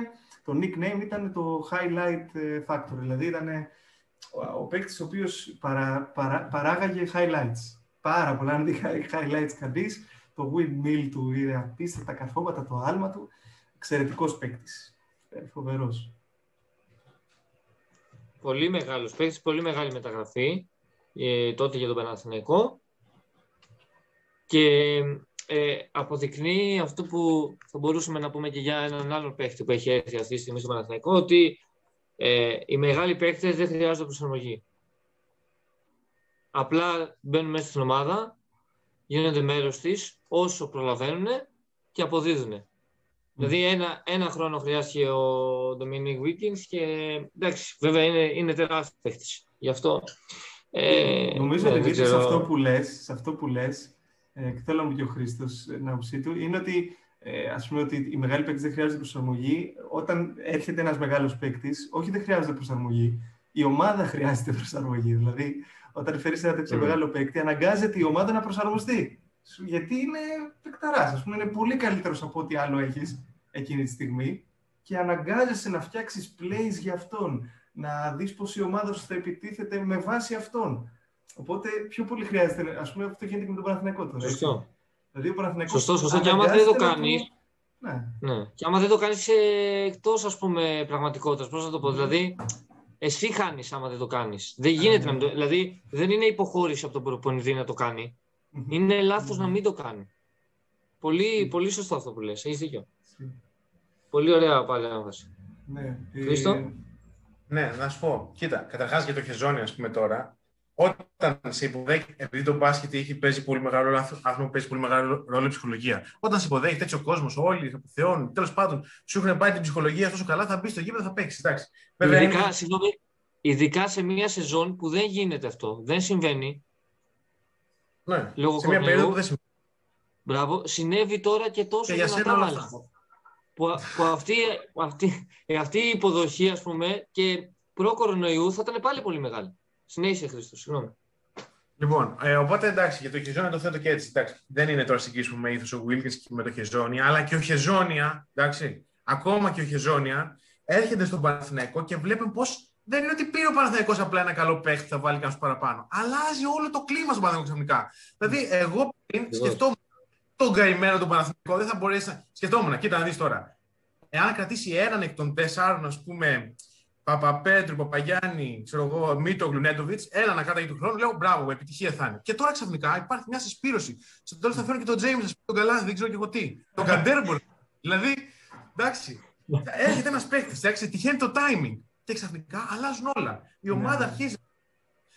S3: το nickname ήταν το highlight ε, factor, δηλαδή ήταν ο, ο παίκτης ο οποίος παρά, παρά, παράγαγε highlights. Πάρα πολλά, αν δει highlights κανείς, το windmill του είναι απίστευτα καρφώματα, το άλμα του, εξαιρετικός παίκτης. φοβερός.
S1: Πολύ μεγάλος παίκτης, πολύ μεγάλη μεταγραφή ε, τότε για τον Παναθηναϊκό και ε, αποδεικνύει αυτό που θα μπορούσαμε να πούμε και για έναν άλλο παίκτη που έχει έρθει αυτή τη στιγμή στο Παναθηναϊκό, ότι ε, οι μεγάλοι παίκτες δεν χρειάζονται προσαρμογή. Απλά μπαίνουν μέσα στην ομάδα, γίνονται μέρος της όσο προλαβαίνουν και αποδίδουν. Δηλαδή ένα, ένα χρόνο χρειάστηκε ο Dominic Wiggins και εντάξει, βέβαια είναι, είναι τεράστιος παίκτης. Γι' αυτό...
S3: Ε, Νομίζω ότι σε αυτό που λες, σε αυτό που λες ε, και θέλω να μου πει ο Χρήστος την άποψή του, είναι ότι ε, ας πούμε ότι οι μεγάλοι παίκτε δεν χρειάζονται προσαρμογή. Όταν έρχεται ένας μεγάλος παίκτης, όχι δεν χρειάζεται προσαρμογή, η ομάδα χρειάζεται προσαρμογή. Δηλαδή, όταν φέρεις ένα τέτοιο mm. μεγάλο παίκτη, αναγκάζεται η ομάδα να προσαρμοστεί. Γιατί είναι παικταράς, ας πούμε, είναι πολύ καλύτερος από ό,τι άλλο έχεις εκείνη τη στιγμή και αναγκάζεσαι να φτιάξεις plays για αυτόν. Να δεις πώς η ομάδα σου θα επιτίθεται με βάση αυτόν. Οπότε πιο πολύ χρειάζεται. Α πούμε, αυτό γίνεται και με τον Παναθηναϊκό τώρα.
S1: Σωστό.
S3: Δηλαδή, ο
S1: Παναθηναϊκός σωστό, σωστό. Και άμα δεν το κάνει. Ναι. ναι. Και άμα δεν το κάνεις εκτός πραγματικότητας, πώς να το πω. Δηλαδή, εσύ χάνεις άμα δεν το κάνεις. Δεν γίνεται να μην το. Δηλαδή, δεν είναι υποχώρηση από τον προπονητή να το κάνει. Είναι λάθος να μην το κάνει. Πολύ, πολύ σωστό αυτό που λες. Έχεις δίκιο. Πολύ ωραία πάλι άμβαση.
S3: Ναι.
S1: Χρήστο;
S2: Ναι, να σου πω. Κοίτα, καταρχάς για το χεζόνι, ας πούμε τώρα, όταν σε υποδέχει, επειδή το μπάσκετ έχει παίζει πολύ μεγάλο άθλο, παίζει πολύ μεγάλο ρόλο η ψυχολογία. Όταν σε υποδέχει τέτοιο κόσμος, όλοι από θεών, τέλος πάντων, σου έχουν πάει την ψυχολογία τόσο καλά, θα μπει στο γήπεδο, θα παίξεις.
S1: Βέβαια, ειδικά, είναι... συγγνώμη, ειδικά σε μια σεζόν που δεν γίνεται αυτό, δεν συμβαίνει.
S2: Ναι, λόγω σε μια περίοδο που δεν συμβαίνει.
S1: Μπράβο, συνέβη τώρα και τόσο και δυνατά Που, που αυτή, αυτή, αυτή η υποδοχή, ας πούμε, και προ-κορονοϊού θα ήταν πάλι πολύ μεγάλη. Συνέχισε, Χρήστο, συγγνώμη.
S2: Λοιπόν, ε, οπότε εντάξει, για το Χεζόνια το θέτω και έτσι. Εντάξει, δεν είναι τώρα συγκρίσιμο με ήθος ο Βίλκιν και με το Χεζόνια, αλλά και ο Χεζόνια, εντάξει, ακόμα και ο Χεζόνια, έρχεται στον Παναθηναϊκό και βλέπουμε πώ δεν είναι ότι πήρε ο Παναθηναϊκός απλά ένα καλό παίχτη, θα βάλει κάποιο παραπάνω. Αλλάζει όλο το κλίμα στον Παναθηναϊκό ξαφνικά. Δηλαδή, εγώ πριν σκεφτόμουν τον καημένο τον Παναθηναϊκό, δεν θα μπορέσει να. Σκεφτόμουν, κοίτα να δεις τώρα. Εάν κρατήσει έναν εκ των τεσσάρων, ας πούμε, Παπαπέτρου, Παπαγιάννη, ξέρω εγώ, Μίτο, Γλουνέντοβιτ, έλα να κάταγε του χρόνου, λέω μπράβο, επιτυχία θα είναι. Και τώρα ξαφνικά υπάρχει μια συσπήρωση. Στο τέλος θα φέρω και τον Τζέιμς, τον Καλάθι, δεν ξέρω και εγώ τι. Τον Καντέρμπορ. δηλαδή, εντάξει, έρχεται ένας παίκτης, εντάξει, τυχαίνει το timing. Και ξαφνικά αλλάζουν όλα. Η ομάδα ναι. αρχίζει.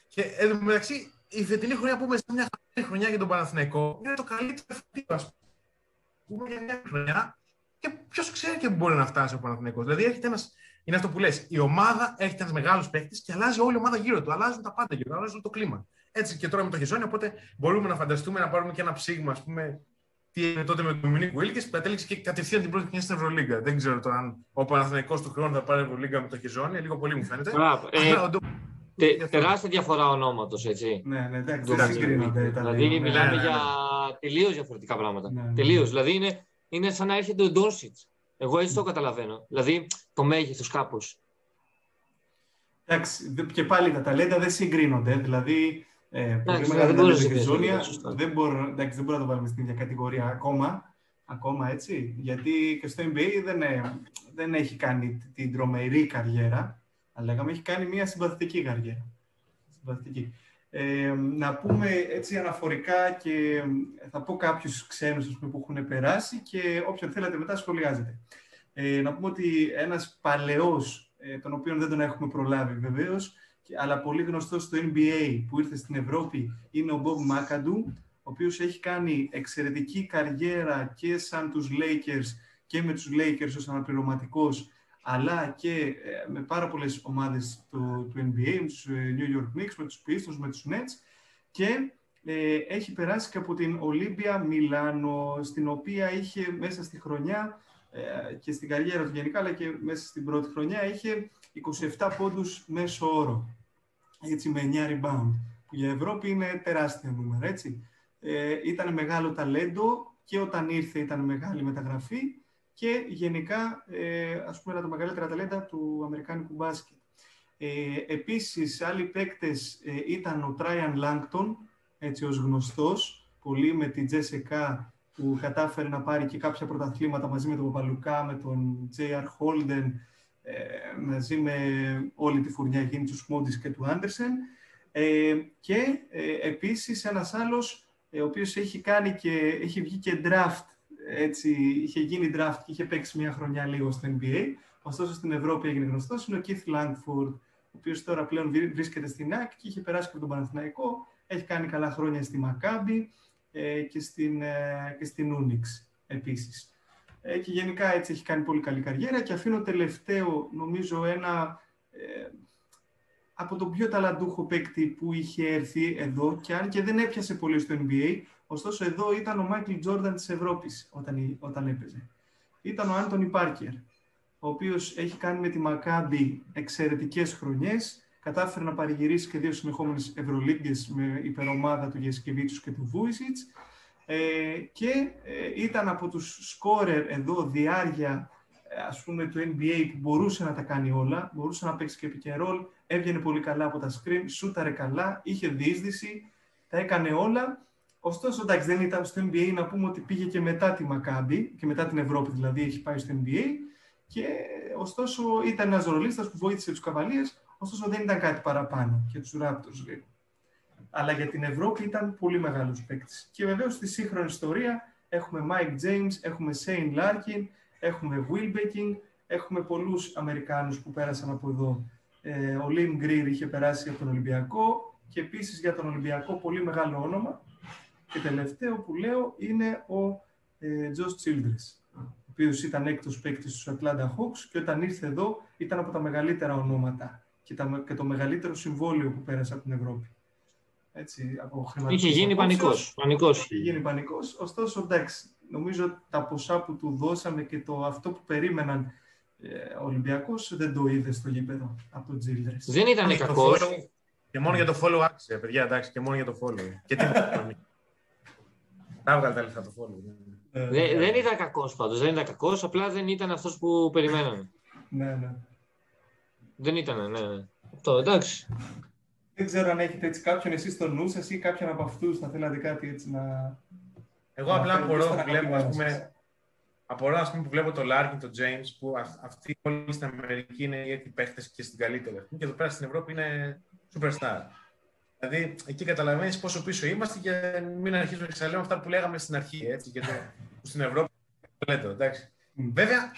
S2: Και εν μεταξύ, η φετινή χρονιά που είμαστε μια χρονιά για τον Παναθηναϊκό είναι το καλύτερο φετινό, ας πούμε, για μια χρονιά. Και ποιος ξέρει και πού μπορεί να φτάσει ο Παναθηναϊκός. Δηλαδή, έρχεται ένας είναι αυτό που λες. Η ομάδα έχει ένας μεγάλος παίκτης και αλλάζει όλη η ομάδα γύρω του. Αλλάζουν τα πάντα γύρω, αλλάζουν το κλίμα. Έτσι και τώρα με το Χεζόνι, οπότε μπορούμε να φανταστούμε να πάρουμε και ένα ψήγμα, ας πούμε, τι έγινε τότε με τον Μινίκ Βίλκε που κατέληξε και κατευθείαν την πρώτη χρονιά στην Ευρωλίγκα. Δεν ξέρω τώρα αν ο Παναθηναϊκός του χρόνου θα πάρει Ευρωλίγκα με το Χεζόνι, λίγο πολύ μου φαίνεται.
S1: Ε, τεράστια διαφορά ονόματο, έτσι.
S3: Ναι, ναι, εντάξει, δεν συγκρίνονται.
S1: Δηλαδή, ναι, μιλάμε ναι, για ναι. τελείως διαφορετικά πράγματα. Τελείως. Δηλαδή, είναι, είναι σαν να έρχεται ο Ντόρσιτ. Εγώ έτσι το καταλαβαίνω. Δηλαδή το μέγεθος κάπως.
S3: Εντάξει, και πάλι τα ταλέντα δεν συγκρίνονται. Δηλαδή, ε, πολύ μεγάλη ταλέντα δεν μπορώ, δεν μπορώ να το βάλουμε στην ίδια κατηγορία ακόμα. Ακόμα έτσι. Γιατί και στο NBA δεν, ε, δεν έχει κάνει την τρομερή καριέρα. Αλλά λέγαμε, έχει κάνει μια συμπαθητική καριέρα. Συμπαθητική. Ε, να πούμε έτσι αναφορικά και θα πω κάποιους ξένους που έχουν περάσει και όποιον θέλετε μετά σχολιάζετε. Ε, να πούμε ότι ένας παλαιός, ε, τον οποίο δεν τον έχουμε προλάβει βεβαίως, αλλά πολύ γνωστός στο NBA που ήρθε στην Ευρώπη, είναι ο Bob McAdoo, ο ο οποίος έχει κάνει εξαιρετική καριέρα και σαν τους Lakers και με τους Lakers ως αναπληρωματικός, αλλά και ε, με πάρα πολλές ομάδες του, του NBA, με τους ε, New York Knicks, με τους Pistons, με τους Nets και ε, έχει περάσει και από την Ολύμπια Μιλάνο, στην οποία είχε μέσα στη χρονιά ε, και στην καριέρα του γενικά, αλλά και μέσα στην πρώτη χρονιά, είχε 27 πόντους μέσω όρο, έτσι με 9 rebound, που για Ευρώπη είναι τεράστια νούμερα, έτσι. Ε, ήταν μεγάλο ταλέντο και όταν ήρθε ήταν μεγάλη μεταγραφή και γενικά, ε, ας πούμε, ένα από τα μεγαλύτερα ταλέντα του Αμερικάνικου μπάσκετ. Ε, επίσης, άλλοι παίκτες ε, ήταν ο Τράιαν Λάγκτον, έτσι ως γνωστός, πολύ με την Τζέσεκα που κατάφερε να πάρει και κάποια πρωταθλήματα μαζί με τον Παπαλουκά, με τον J.R. Holden, ε, μαζί με όλη τη φουρνιά εκείνη τους Σμόντις και του Άντερσεν. Ε, και ε, επίσης ένας άλλος, ε, ο οποίος έχει κάνει και έχει βγει και draft, έτσι, είχε γίνει draft και είχε παίξει μια χρονιά λίγο στο NBA, ωστόσο στην Ευρώπη έγινε γνωστός, είναι ο Keith Langford, ο οποίος τώρα πλέον βρίσκεται στην ΑΕΚ και είχε περάσει και από τον Παναθηναϊκό, έχει κάνει καλά χρόνια στη Μακάμπη ε, και στην, ε, και στην Unix επίσης. Ε, και γενικά έτσι έχει κάνει πολύ καλή καριέρα. Και αφήνω τελευταίο νομίζω ένα ε, από τον πιο ταλαντούχο παίκτη που είχε έρθει εδώ. Και αν και δεν έπιασε πολύ στο NBA, ωστόσο εδώ ήταν ο Μάικλ Τζόρνταν της Ευρώπης όταν, όταν έπαιζε. Ήταν ο Άντωνι Πάρκερ, ο οποίος έχει κάνει με τη Μακάμπη εξαιρετικές χρονιές, κατάφερε να παρηγυρίσει και δύο συνεχόμενες Ευρωλίγκες με υπερομάδα του Γεσκεβίτσους και του Βούισιτς ε, και ε, ήταν από τους σκόρερ εδώ διάρκεια ε, ας πούμε του NBA που μπορούσε να τα κάνει όλα, μπορούσε να παίξει και επικαιρόλ, έβγαινε πολύ καλά από τα screen, σούταρε καλά, είχε διείσδυση, τα έκανε όλα. Ωστόσο, εντάξει, δεν ήταν στο NBA να πούμε ότι πήγε και μετά τη Μακάμπη και μετά την Ευρώπη, δηλαδή έχει πάει στο NBA. Και ωστόσο ήταν ένας ρολίστας που βοήθησε τους Καβαλίε, ωστόσο δεν ήταν κάτι παραπάνω και τους Raptors λίγο. Αλλά για την Ευρώπη ήταν πολύ μεγάλος παίκτης. Και βεβαίως στη σύγχρονη ιστορία έχουμε Mike James, έχουμε Shane Larkin, έχουμε Will Becking, έχουμε πολλούς Αμερικάνους που πέρασαν από εδώ. Ε, ο Lim Greer είχε περάσει από τον Ολυμπιακό και επίσης για τον Ολυμπιακό πολύ μεγάλο όνομα. Και τελευταίο που λέω είναι ο ε, Josh Childress οποίος ήταν έκτος παίκτης στους Atlanta Hawks και όταν ήρθε εδώ ήταν από τα μεγαλύτερα ονόματα και, τα, και το μεγαλύτερο συμβόλαιο που πέρασε από την Ευρώπη. Έτσι, από
S1: Είχε γίνει πανικός. Πανικός.
S3: Είχε γίνει πανικός. Ωστόσο, εντάξει, νομίζω τα ποσά που του δώσαμε και το αυτό που περίμεναν ε, ο Ολυμπιακός δεν το είδε στο γήπεδο από τον Τζίλδρε.
S1: Δεν ήταν κακός.
S2: Και μόνο για το follow άξιζε, παιδιά, εντάξει, και μόνο για το follow. Και τι. Να βγάλει τα λεφτά το follow.
S1: Ε, δεν, δεν ήταν κακός πάντως. Δεν ήταν κακός, απλά δεν ήταν αυτός που περιμέναμε.
S3: ναι, ναι.
S1: Δεν ήταν, ναι. ναι. Αυτό, εντάξει.
S3: Δεν ξέρω αν έχετε έτσι κάποιον εσείς στο νου σας ή κάποιον από αυτούς θα θέλατε κάτι έτσι να.
S2: Εγώ απλά απορώ που βλέπω, ας πούμε, απορώ ας πούμε, που βλέπω το Λάρκιν, το James, που αυτοί όλοι στην Αμερική είναι οι παίχτε και στην καλύτερη. Και εδώ πέρα στην Ευρώπη είναι superstar. Δηλαδή, εκεί καταλαβαίνεις πόσο πίσω είμαστε και μην αρχίσουμε να ξαναλέμε αυτά που λέγαμε στην αρχή. Έτσι, γιατί στην Ευρώπη ταλέντο. Εντάξει. Βέβαια,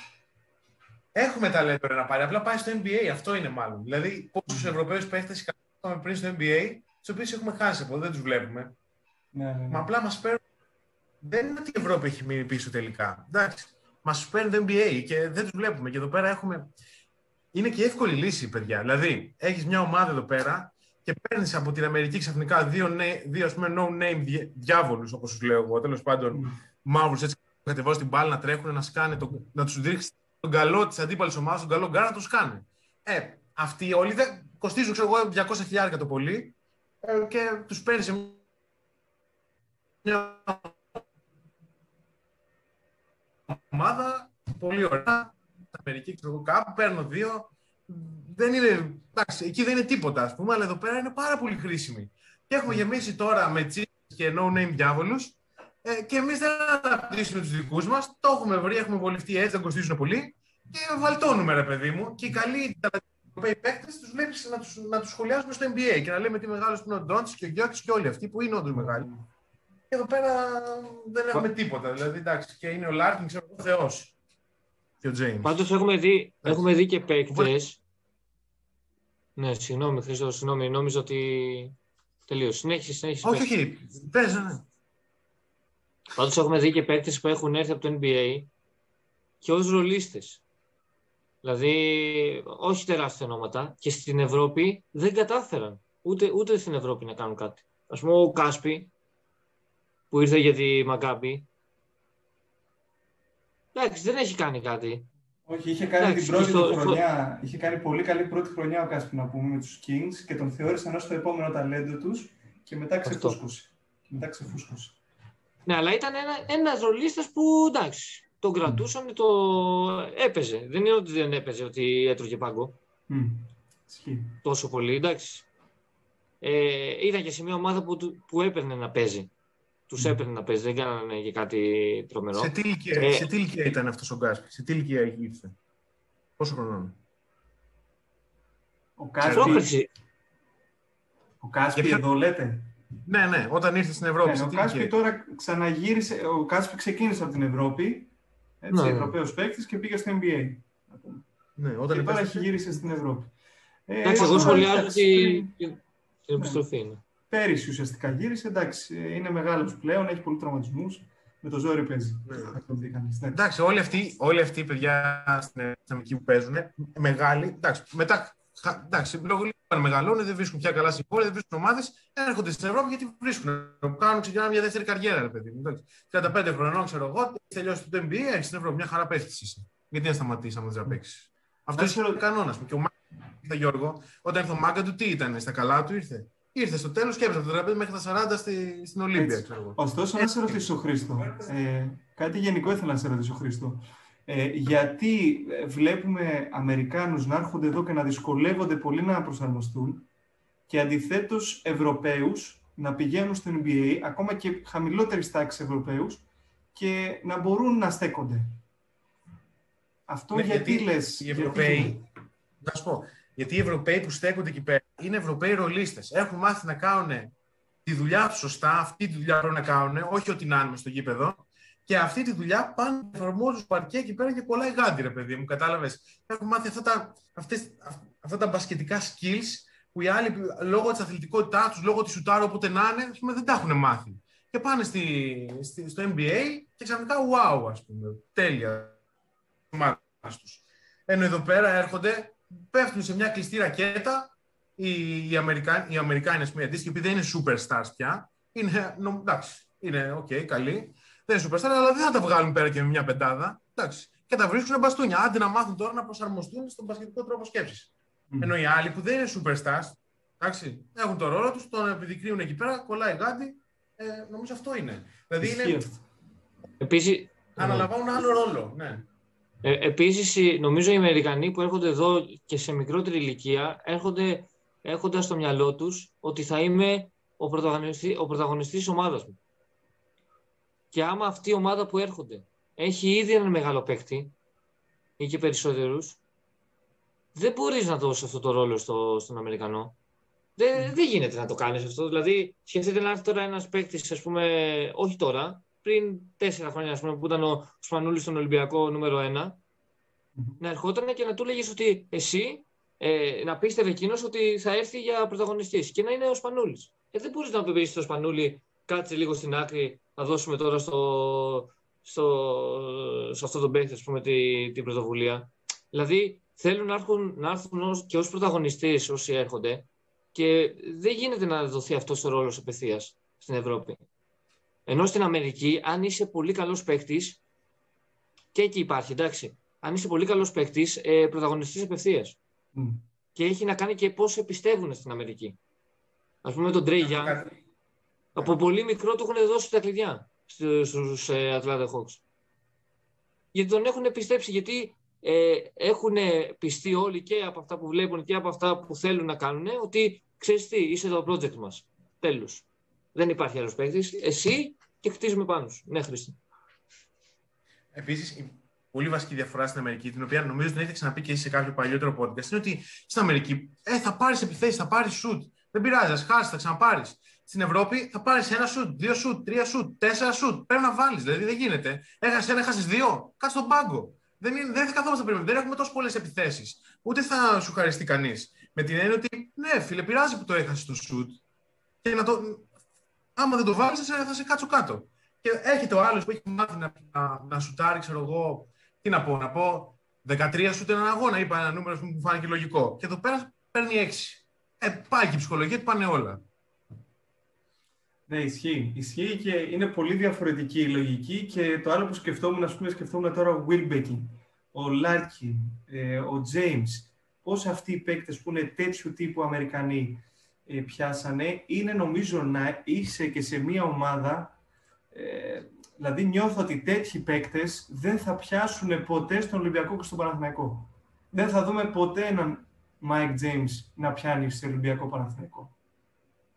S2: έχουμε ταλέντο να πάρει. Απλά πάει στο NBA. Αυτό είναι μάλλον. Δηλαδή, πόσους Ευρωπαίους παίχτες είχαμε πριν στο NBA, τους οποίους έχουμε χάσει από εδώ, δεν τους βλέπουμε.
S3: Ναι, ναι, ναι.
S2: Μα απλά μας παίρνουν. Δεν είναι ότι η Ευρώπη έχει μείνει πίσω τελικά. Εντάξει. Μας παίρνει το NBA και δεν τους βλέπουμε. Και εδώ πέρα έχουμε. Είναι και εύκολη λύση, παιδιά. Δηλαδή, έχεις μια ομάδα εδώ πέρα και παίρνεις από την Αμερική ξαφνικά δύο, δύο ας πούμε, no-name διάβολους, όπως τους λέω εγώ, τέλος πάντων, mm. μαύρους έτσι που κατεβάζουν την μπάλα να τρέχουν, να, σκάνε, το, να τους δείξει τον καλό της αντίπαλης ομάδας, τον καλό γκάρα να του κάνει. Ε, αυτοί όλοι δεν κοστίζουν, ξέρω εγώ, 200 χιλιάρια το πολύ ε, και τους παίρνεις σε μια ομάδα πολύ ωραία. Αμερική, ξέρω εγώ, κάπου παίρνω δύο, δεν είναι, εντάξει, εκεί δεν είναι τίποτα, ας πούμε, αλλά εδώ πέρα είναι πάρα πολύ χρήσιμη. Και έχουμε γεμίσει τώρα με τσίπ και no-name διάβολους ε, και εμείς δεν αναπτύσσουμε τους δικούς μας. Το έχουμε βρει, έχουμε βολευτεί έτσι, δεν κοστίζουν πολύ και βαλτώνουμε, ρε παιδί μου. Και οι καλοί Ευρωπαίοι παίκτες τους βλέπει να τους να τους σχολιάζουμε στο NBA και να λέμε τι μεγάλο είναι ο Ντόντς και ο Γιώργη και όλοι αυτοί που είναι όντως μεγάλοι. Και εδώ πέρα δεν έχουμε τίποτα. Δηλαδή, εντάξει, και είναι ο Λάρκιν, ξέρω ο Θεός. Και ο Τζέιμς.
S1: Πάντως έχουμε δει, έχουμε δει και παίκτες ναι, συγγνώμη, Χρήστο, συγγνώμη. Νόμιζα ότι τελείωσε. Συνέχισε, συνέχισε.
S2: Όχι, όχι. Πες, ναι.
S1: Πάντως έχουμε δει και παίκτες που έχουν έρθει από το NBA και ως ρολίστες. Δηλαδή, όχι τεράστια ονόματα και στην Ευρώπη δεν κατάφεραν ούτε, ούτε στην Ευρώπη να κάνουν κάτι. Ας πούμε ο Κάσπι που ήρθε για τη Μακάμπη εντάξει δεν έχει κάνει κάτι.
S3: Όχι, είχε κάνει
S1: Εντάξει,
S3: την πρώτη
S1: στο-
S3: του χρονιά. Είχε κάνει πολύ καλή πρώτη χρονιά ο Κάσπι να πούμε με τους Kings και τον θεώρησαν ως το επόμενο ταλέντο τους και μετά
S1: Αυτό.
S3: ξεφούσκωσε. Και μετά ξεφούσκωσε.
S1: Ναι, αλλά ήταν ένα, ένας ρολίστας που εντάξει, τον κρατούσαν, το έπαιζε. Δεν είναι ότι δεν έπαιζε, ότι έτρωγε πάγκο
S3: Μμ. Ισχύει.
S1: τόσο πολύ, εντάξει. Ε, ήταν και σε μια ομάδα που, του- που έπαιρνε να παίζει. Τους
S3: Μμ.
S1: έπαιρνε να παίζει, δεν κάνανε και κάτι τρομερό.
S2: Σε τι, ηλικία,
S1: Ε,
S2: σε τι ηλικία ήταν αυτός ο Κάσπι, σε τι ηλικία ήρθε; Πόσο χρονών;
S3: Ο
S2: Ξέρω,
S3: Κάσπι,
S1: Πρόπερση,
S3: ο Κάσπι
S2: Για ποιο-
S3: εδώ λέτε;
S2: Ναι, ναι, όταν ήρθε στην Ευρώπη.
S3: Ναι,
S2: σε
S3: ο
S2: τι
S3: Κάσπι
S2: ηλικία.
S3: τώρα ξαναγύρισε. Ο Κάσπι ξεκίνησε από την Ευρώπη. Έτσι,
S1: Ναι, ναι.
S3: Ευρωπαίος παίκτης και πήγε στο NBA.
S2: Ναι, όταν
S3: Και τώρα έχει
S2: επέστρεψε.
S3: γύρισε στην Ευρώπη. Ε,
S1: εντάξει, εγώ
S3: τώρα,
S1: σχολιάζω
S3: εντάξει,
S1: τη-
S3: πριν-
S1: την επιστροφή. ναι.
S3: Πέρυσι ουσιαστικά γύρισε. Εντάξει, ε, είναι μεγάλο πλέον, έχει πολλούς τραυματισμούς. Με το ζόρι παίζει.
S2: Ναι.
S3: Θα το δει κανείς, ναι.
S2: Εντάξει, όλοι αυτοί, όλοι αυτοί οι παιδιά στην Αμερική που παίζουν, μεγάλοι, εντάξει, μετά, χα- εντάξει, λόγω λίγων μεγαλώνουν, δεν βρίσκουν πια καλά συμβόλαια, δεν βρίσκουν ομάδες, έρχονται στην Ευρώπη γιατί βρίσκουν. Κάνουν, ξεκινάνε μια δεύτερη καριέρα, ρε παιδί μου. εντάξει. 35 χρονών, ξέρω εγώ, έχει τελειώσει το NBA, έχει στην Ευρώπη, μια χαρά πέφτει είσαι. Γιατί να σταματήσει άμα δεν παίξει. Αυτός
S3: Να
S2: είναι ο κανόνας. Και ο Μάγκας, Γιώργο, όταν ήρθε ο Μάγκα του, τι ήταν, στα καλά του ήρθε; Ήρθε στο τέλος και έπεσε από το τραπέζι μέχρι τα 40 στη, στην Ολύμπια,
S3: Έτσι.
S2: ξέρω εγώ.
S3: Ωστόσο, να σε ρωτήσω, Χρήστο, ε, κάτι γενικό ήθελα να σε ρωτήσω, Χρήστο. Ε, γιατί ε, βλέπουμε Αμερικάνους να έρχονται εδώ και να δυσκολεύονται πολύ να προσαρμοστούν και αντιθέτως Ευρωπαίους να πηγαίνουν στο NBA, ακόμα και χαμηλότερης τάξης Ευρωπαίους, και να μπορούν να στέκονται. Αυτό
S2: Ναι,
S3: γιατί,
S2: γιατί
S3: λες...
S2: οι
S3: γιατί
S2: Ευρωπαίοι,
S3: γίνεται;
S2: να σου πω, γιατί οι Ευρωπαίοι που στέκονται εκεί πέρα είναι Ευρωπαίοι ρολίστες. Έχουν μάθει να κάνουν τη δουλειά τους σωστά, αυτή τη δουλειά πρέπει να κάνουν, όχι ό,τι να είναι μες στο γήπεδο. Και αυτή τη δουλειά πάνε να εφαρμόζουν στο παρκέ εκεί πέρα και κολλάει γάντι, ρε παιδί μου, κατάλαβες. Έχουν μάθει αυτά τα, αυτές, αυ- αυτά τα μπασκετικά skills που οι άλλοι λόγω της αθλητικότητάς τους, λόγω της σουτάρου, όποτε να είναι, ας πούμε, δεν τα έχουν μάθει. Και πάνε στη, στη, στο NBA και ξαφνικά wow, ας πούμε. Τέλεια. Ομάδας τους. Ενώ εδώ πέρα έρχονται, πέφτουν σε μια κλειστή ρακέτα. Οι, οι, Αμερικάνοι, οι Αμερικάνοι, ας πούμε, αντίστοιχοι, επειδή δεν είναι superstars πια, είναι, νο, εντάξει, είναι οκ, καλοί. Δεν είναι superstars, αλλά δεν θα τα βγάλουν πέρα και με μια πεντάδα. Εντάξει. Και τα βρίσκουν μπαστούνια. Άντε να μάθουν τώρα να προσαρμοστούν στον μπασκετικό τρόπο σκέψης.
S3: Μμ.
S2: Ενώ οι άλλοι που δεν είναι superstars, εντάξει, έχουν το ρόλο τους, τον επιδεικνύουν εκεί πέρα, κολλάει γάντι. Ε, νομίζω αυτό είναι. Δηλαδή
S3: Ισχύει
S2: είναι,
S3: αυτό.
S1: Επίσης,
S2: αναλαμβάνουν άλλο ρόλο. Ναι.
S1: Ε, επίσης, οι- νομίζω οι Αμερικανοί που έρχονται εδώ και σε μικρότερη ηλικία έρχονται έχοντας στο μυαλό τους ότι θα είμαι ο, πρωταγωνιστή, ο πρωταγωνιστής της ομάδας μου. Και άμα αυτή η ομάδα που έρχονται έχει ήδη έναν μεγάλο παίκτη ή και περισσότερους, δεν μπορείς να δώσεις αυτό το ρόλο στο, στον Αμερικανό. Δεν, δεν γίνεται να το κάνεις αυτό. Δηλαδή, σκεφτείτε να έρθει τώρα ένας παίκτης, ας πούμε, όχι τώρα, πριν τέσσερα χρόνια, ας πούμε, που ήταν ο Σπανούλης στον Ολυμπιακό νούμερο ένα, να ερχόταν και να του λέγεις ότι εσύ ε, να πίστευε εκείνος ότι θα έρθει για πρωταγωνιστής και να είναι ο Σπανούλης. Ε, δεν μπορείς να του πεις στο Σπανούλη, κάτσε λίγο στην άκρη, θα δώσουμε τώρα στο, στο, σε αυτό τον παίκτη, ας πούμε, τη, την πρωτοβουλία. Δηλαδή, θέλουν να έρθουν, να έρθουν ως, και ως πρωταγωνιστές όσοι έρχονται και δεν γίνεται να δοθεί αυτός ο ρόλος απευθείας στην Ευρώπη. Ενώ στην Αμερική, αν είσαι πολύ καλός παίκτης, και εκεί υπάρχει, εντάξει, αν είσαι πολύ καλός παίκτης, ε, πρωταγωνιστής απευθείας.
S3: Μμ.
S1: Και έχει να κάνει και πώς σε πιστεύουν στην Αμερική. Α πούμε τον Τρέι Young, από πολύ μικρό του έχουν δώσει τα κλειδιά στους ε, Atlanta Hawks. Γιατί τον έχουν πιστέψει, γιατί ε, έχουν πιστεί όλοι και από αυτά που βλέπουν και από αυτά που θέλουν να κάνουν ότι ξέρεις τι, είσαι το project μας. Τέλος. Δεν υπάρχει άλλος παίκτης. Εσύ και χτίζουμε πάνω σου. Ναι, Χρήστη.
S2: Επίσης, η πολύ βασική διαφορά στην Αμερική, την οποία νομίζω την έχετε ξαναπεί και εσείς σε κάποιο παλιότερο podcast, είναι ότι στην Αμερική ε, θα πάρεις επιθέσεις, θα πάρεις shoot. Δεν πειράζει, ας χάσεις, θα ξαναπάρεις. Στην Ευρώπη θα πάρεις ένα shoot, δύο shoot, τρία shoot, τέσσερα shoot. Πρέπει να βάλεις. Δηλαδή δεν γίνεται. Έχασες ένα, έχασες δύο. Κάτσε στον πάγκο. Δεν, είναι, δεν θα καθόμαστε πριν. Δεν έχουμε τόσο πολλές επιθέσεις. Ούτε θα σου χαριστεί κανείς. Με την έννοια ότι ναι, φίλε, πειράζει που το έχασες το shoot. Και να το. Άμα δεν το βάλεις, θα, σε- θα σε κάτσω κάτω. Και έρχεται ο άλλος που έχει μάθει να, να, να σουτάρει, ξέρω εγώ, τι να πω, να πω 13 σουτ έναν αγώνα, είπα ένα νούμερο που μου φάνηκε λογικό. Και εδώ πέρας παίρνει 6. Ε, πάει και η ψυχολογία του πάνε όλα.
S3: Ναι, ισχύει. Ισχύει και είναι πολύ διαφορετική η λογική και το άλλο που σκεφτόμουν, ας πούμε, σκεφτόμουν τώρα ο Wilbekin, ο Larkin, ε, ο James, πώς αυτοί οι παίκτες που είναι τέτοιου τύπου Αμερικανοί ε, πιάσανε, είναι νομίζω να είσαι και σε μια ομάδα, ε, δηλαδή νιώθω ότι τέτοιοι παίκτες δεν θα πιάσουν ποτέ στον Ολυμπιακό και στον Παναθηναϊκό. Δεν θα δούμε ποτέ έναν Mike James να πιάνει στο Ολυμπιακό Παναθηναϊκό.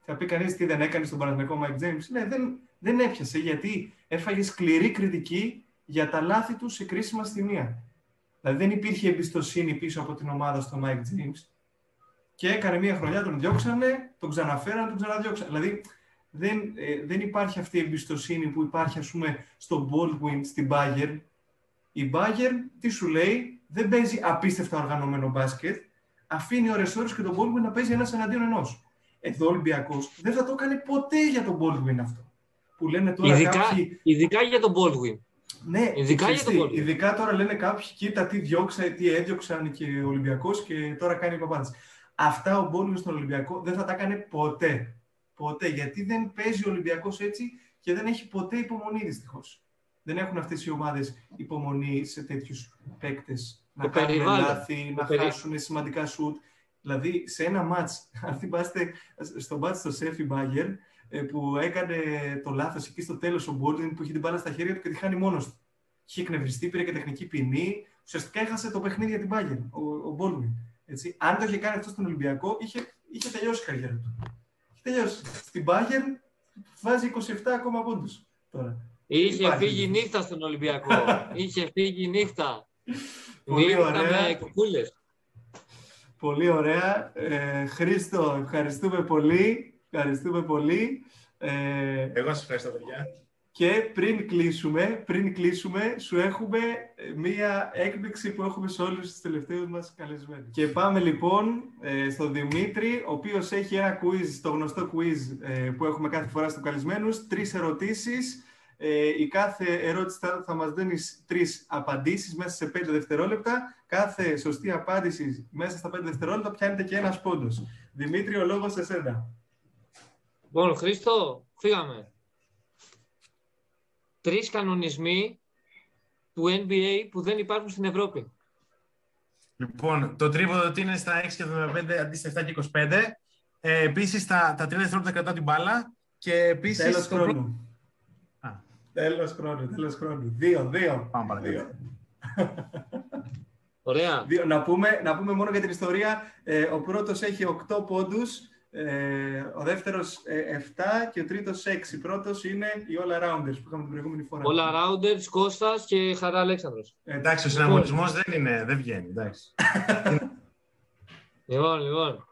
S3: Θα πει κανείς τι δεν έκανε στον Παναθηναϊκό Mike James. Ναι, δεν, δεν έπιασε γιατί έφαγε σκληρή κριτική για τα λάθη του σε κρίσιμα στιγμία. Δηλαδή δεν υπήρχε εμπιστοσύνη πίσω από την ομάδα στο Mike James και έκανε μία χρονιά, τον διώξανε, τον ξαναφέρανε, τον ξαναδιώξανε. Δηλαδή δεν, ε, δεν υπάρχει αυτή η εμπιστοσύνη που υπάρχει ας πούμε στο Baldwin στην Bayern. Η Bayern τι σου λέει, δεν παίζει απίστευτα οργανωμένο μπάσκετ, αφήνει ώρες ώρες και τον Baldwin να παίζει ένας εναντίον ενός. Εδώ ο Ολυμπιακός δεν θα το έκανε ποτέ για τον Baldwin αυτό. Που λένε τώρα
S1: ειδικά,
S3: κάποιοι...
S1: ειδικά για τον Baldwin.
S3: Ναι,
S1: ειδικά, για τον
S3: Baldwin. ειδικά τώρα λένε κάποιοι, κοίτα τι διώξα, τι έδιωξαν και ο Ολυμπιακός και τώρα κάνει παπάδες. Αυτά ο Baldwin στον Ολυμπιακό δεν θα τα έκανε ποτέ. Ποτέ. Γιατί δεν παίζει ο Ολυμπιακός έτσι και δεν έχει ποτέ υπομονή δυστυχώς. Δεν έχουν αυτές οι ομάδες υπομονή σε τέτοιους παίκτες να κάνουν λάθη, να χάσουν σημαντικά σουτ. Δηλαδή, σε ένα μάτς, αν θυμάστε στο μάτς στο Σέφι Μπάγκερ, που έκανε το λάθος εκεί στο τέλος ο Μπόλτιν που είχε την μπάλα στα χέρια του και τη χάνει μόνος του. Είχε εκνευριστεί, πήρε και τεχνική ποινή. Ουσιαστικά έχασε το παιχνίδι για την Μπάγκερ, ο, ο Μπόλτιν. Έτσι. Αν το είχε κάνει αυτό στον Ολυμπιακό, είχε, είχε τελειώσει η καριέρα του. Είχε τελειώσει. Στην Μπάγκερ βάζει 27 ακόμα πόντους τώρα.
S1: Είχε Υπάρχει. φύγει νύχτα στον Ολυμπιακό. είχε φύγει νύχτα.
S3: Πολύ
S1: νύχτα
S3: ωραία.
S1: με κουκούλες.
S3: Πολύ ωραία. Ε, Χρήστο, ευχαριστούμε πολύ. Ευχαριστούμε πολύ. Ε,
S2: Εγώ σας ευχαριστώ, παιδιά.
S3: Και πριν κλείσουμε, πριν κλείσουμε, σου έχουμε μία έκπληξη που έχουμε σε όλους τους τελευταίους μας καλεσμένους. Και πάμε λοιπόν ε, στον Δημήτρη, ο οποίος έχει ένα quiz, το γνωστό quiz ε, που έχουμε κάθε φορά στους καλεσμένους. Τρεις ερωτήσεις. Ε, η κάθε ερώτηση θα, θα μας δίνει τρεις απαντήσεις μέσα σε πέντε δευτερόλεπτα. Κάθε σωστή απάντηση μέσα στα πέντε δευτερόλεπτα πιάνεται και ένας πόντος. Δημήτρη, ο λόγος σε σένα.
S1: Λοιπόν, Χρήστο, φύγαμε. Τρεις κανονισμοί του NBA που δεν υπάρχουν στην Ευρώπη.
S2: Λοιπόν, το τρίποδο ότι είναι στα 6 και 75 αντί στα 7 και 25. Ε, επίσης, τα, τα 3 δευτερόλεπτα κρατάω την μπάλα. Και επίσης...
S3: Τέλος
S2: το...
S3: χρόνου.
S2: Α.
S3: Τέλος χρόνου, τέλος χρόνου. Δύο, δύο.
S2: Πάμε παρακάτω.
S1: Ωραία.
S3: Δύο. Να, πούμε, να πούμε μόνο για την ιστορία. Ε, ο πρώτος έχει 8 πόντους, ε, ο δεύτερος ε, 7 και ο τρίτος 6. Πρώτος είναι οι All Arounders που είχαμε την προηγούμενη φορά.
S1: All Arounders, Κώστας και Χαρά Αλέξανδρος.
S2: Ε, εντάξει, ο συναγωνισμός δεν είναι, δεν βγαίνει, εντάξει.
S1: Λοιπόν, λοιπόν.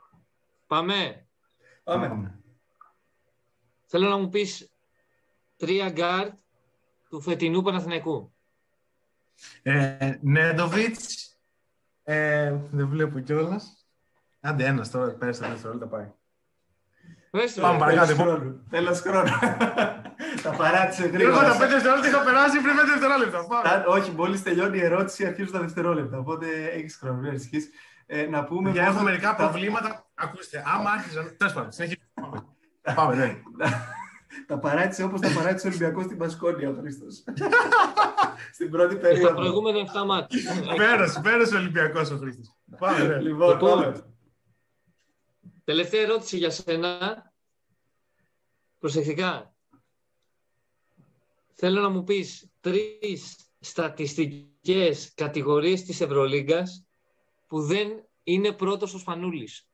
S1: Πάμε.
S3: Πάμε.
S1: Θέλω να μου πεις τρία γκαρντ του φετινού Παναθηναϊκού.
S2: Ε, Νέντοβιτς, ε, δεν βλέπω κιόλας. Άντε ένας τώρα, πέρασε τα δευτερόλεπτα πάει.
S1: Πες το,
S2: Πάμε
S1: ρε.
S2: παρακάτω.
S3: Τέλος χρόνου. Τέλος χρόνου. Τα παράτησε
S2: Έχω
S3: γρήγορα.
S2: τα πέντε δευτερόλεπτα, είχα περάσει πριν πέντε δευτερόλεπτα. Πάμε.
S3: Αν- Όχι, μόλις τελειώνει η ερώτηση, αρχίζουν τα δευτερόλεπτα. Οπότε έχεις χρόνο, μην ανησυχείς. Ε, να πούμε.
S2: Για
S3: μόνο
S2: έχω μερικά
S3: τα-
S2: προβλήματα. Ακούστε, άμα άρχιζαν. Τέλος πάντων, συνεχίζουμε. Πάμε, ναι.
S3: Τα παράτησε όπως τα παράτησε ο Ολυμπιακός στην Πασκόνια ο Χρήστος. στην πρώτη
S1: Στα
S3: περίοδο.
S1: προηγούμενα 7 μάτια.
S2: Πέρασε, πέρασε ο Ολυμπιακός ο Χρήστος. Πάμε, ναι.
S3: Λοιπόν,
S1: Λοιπόν,
S3: πάμε.
S1: Τελευταία ερώτηση για σένα. Προσεκτικά. Θέλω να μου πεις τρεις στατιστικές κατηγορίες της Ευρωλίγκας που δεν είναι πρώτος ο Σπανούλης.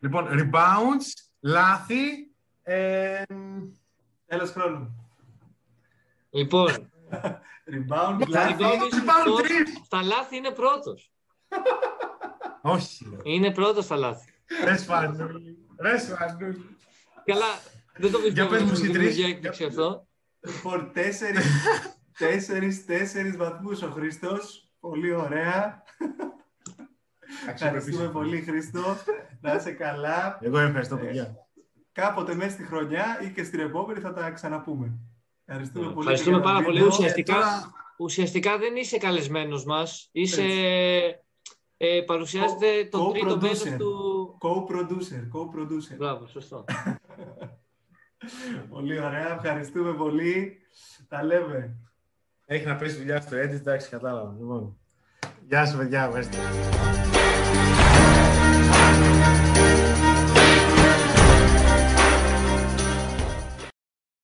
S2: Λοιπόν, rebounds, λάθη. Ε,
S3: Τέλο χρόνου.
S1: Λοιπόν,
S3: Rebound,
S1: στα
S3: λάθη.
S1: rebound είναι
S2: rebound
S1: πρώτος,
S2: τρεις.
S1: στα λάθη είναι πρώτος.
S2: όχι. λέω.
S1: Είναι πρώτος στα λάθη.
S2: Ρε Σπανούλη. Ρε Σπανούλη.
S1: Καλά, δεν το
S2: Για
S1: πιστεύω
S2: πες μου
S1: ότι
S2: εσύ
S1: μου
S2: τρεις.
S1: δημιουργεί έκπληξη αυτό.
S3: Λοιπόν, τέσσερις, τέσσερις, τέσσερις βαθμούς ο Χρήστος. Πολύ ωραία. Ευχαριστούμε πολύ, Χρήστο. Να είσαι καλά.
S2: Εγώ ευχαριστώ, παιδιά.
S3: κάποτε μέσα στη χρονιά ή και στην επόμενη θα τα ξαναπούμε. Ευχαριστούμε πολύ.
S1: Ευχαριστούμε
S3: και για το
S1: πάρα πολύ.
S3: βίντεο.
S1: Ουσιαστικά,
S2: τώρα-
S1: ουσιαστικά δεν είσαι καλεσμένος μας. Είσαι,
S3: Έτσι.
S1: Ε, παρουσιάζεται
S3: Co-
S1: το τρίτο
S3: co-producer.
S1: μέρος του...
S3: Co-producer, co-producer.
S1: Μπράβο, σωστό.
S3: πολύ ωραία, ευχαριστούμε πολύ. Τα λέμε.
S2: Έχει να πέσει δουλειά στο edit, εντάξει, κατάλαβα. Λοιπόν. Γεια σου, παιδιά, ευχαριστώ.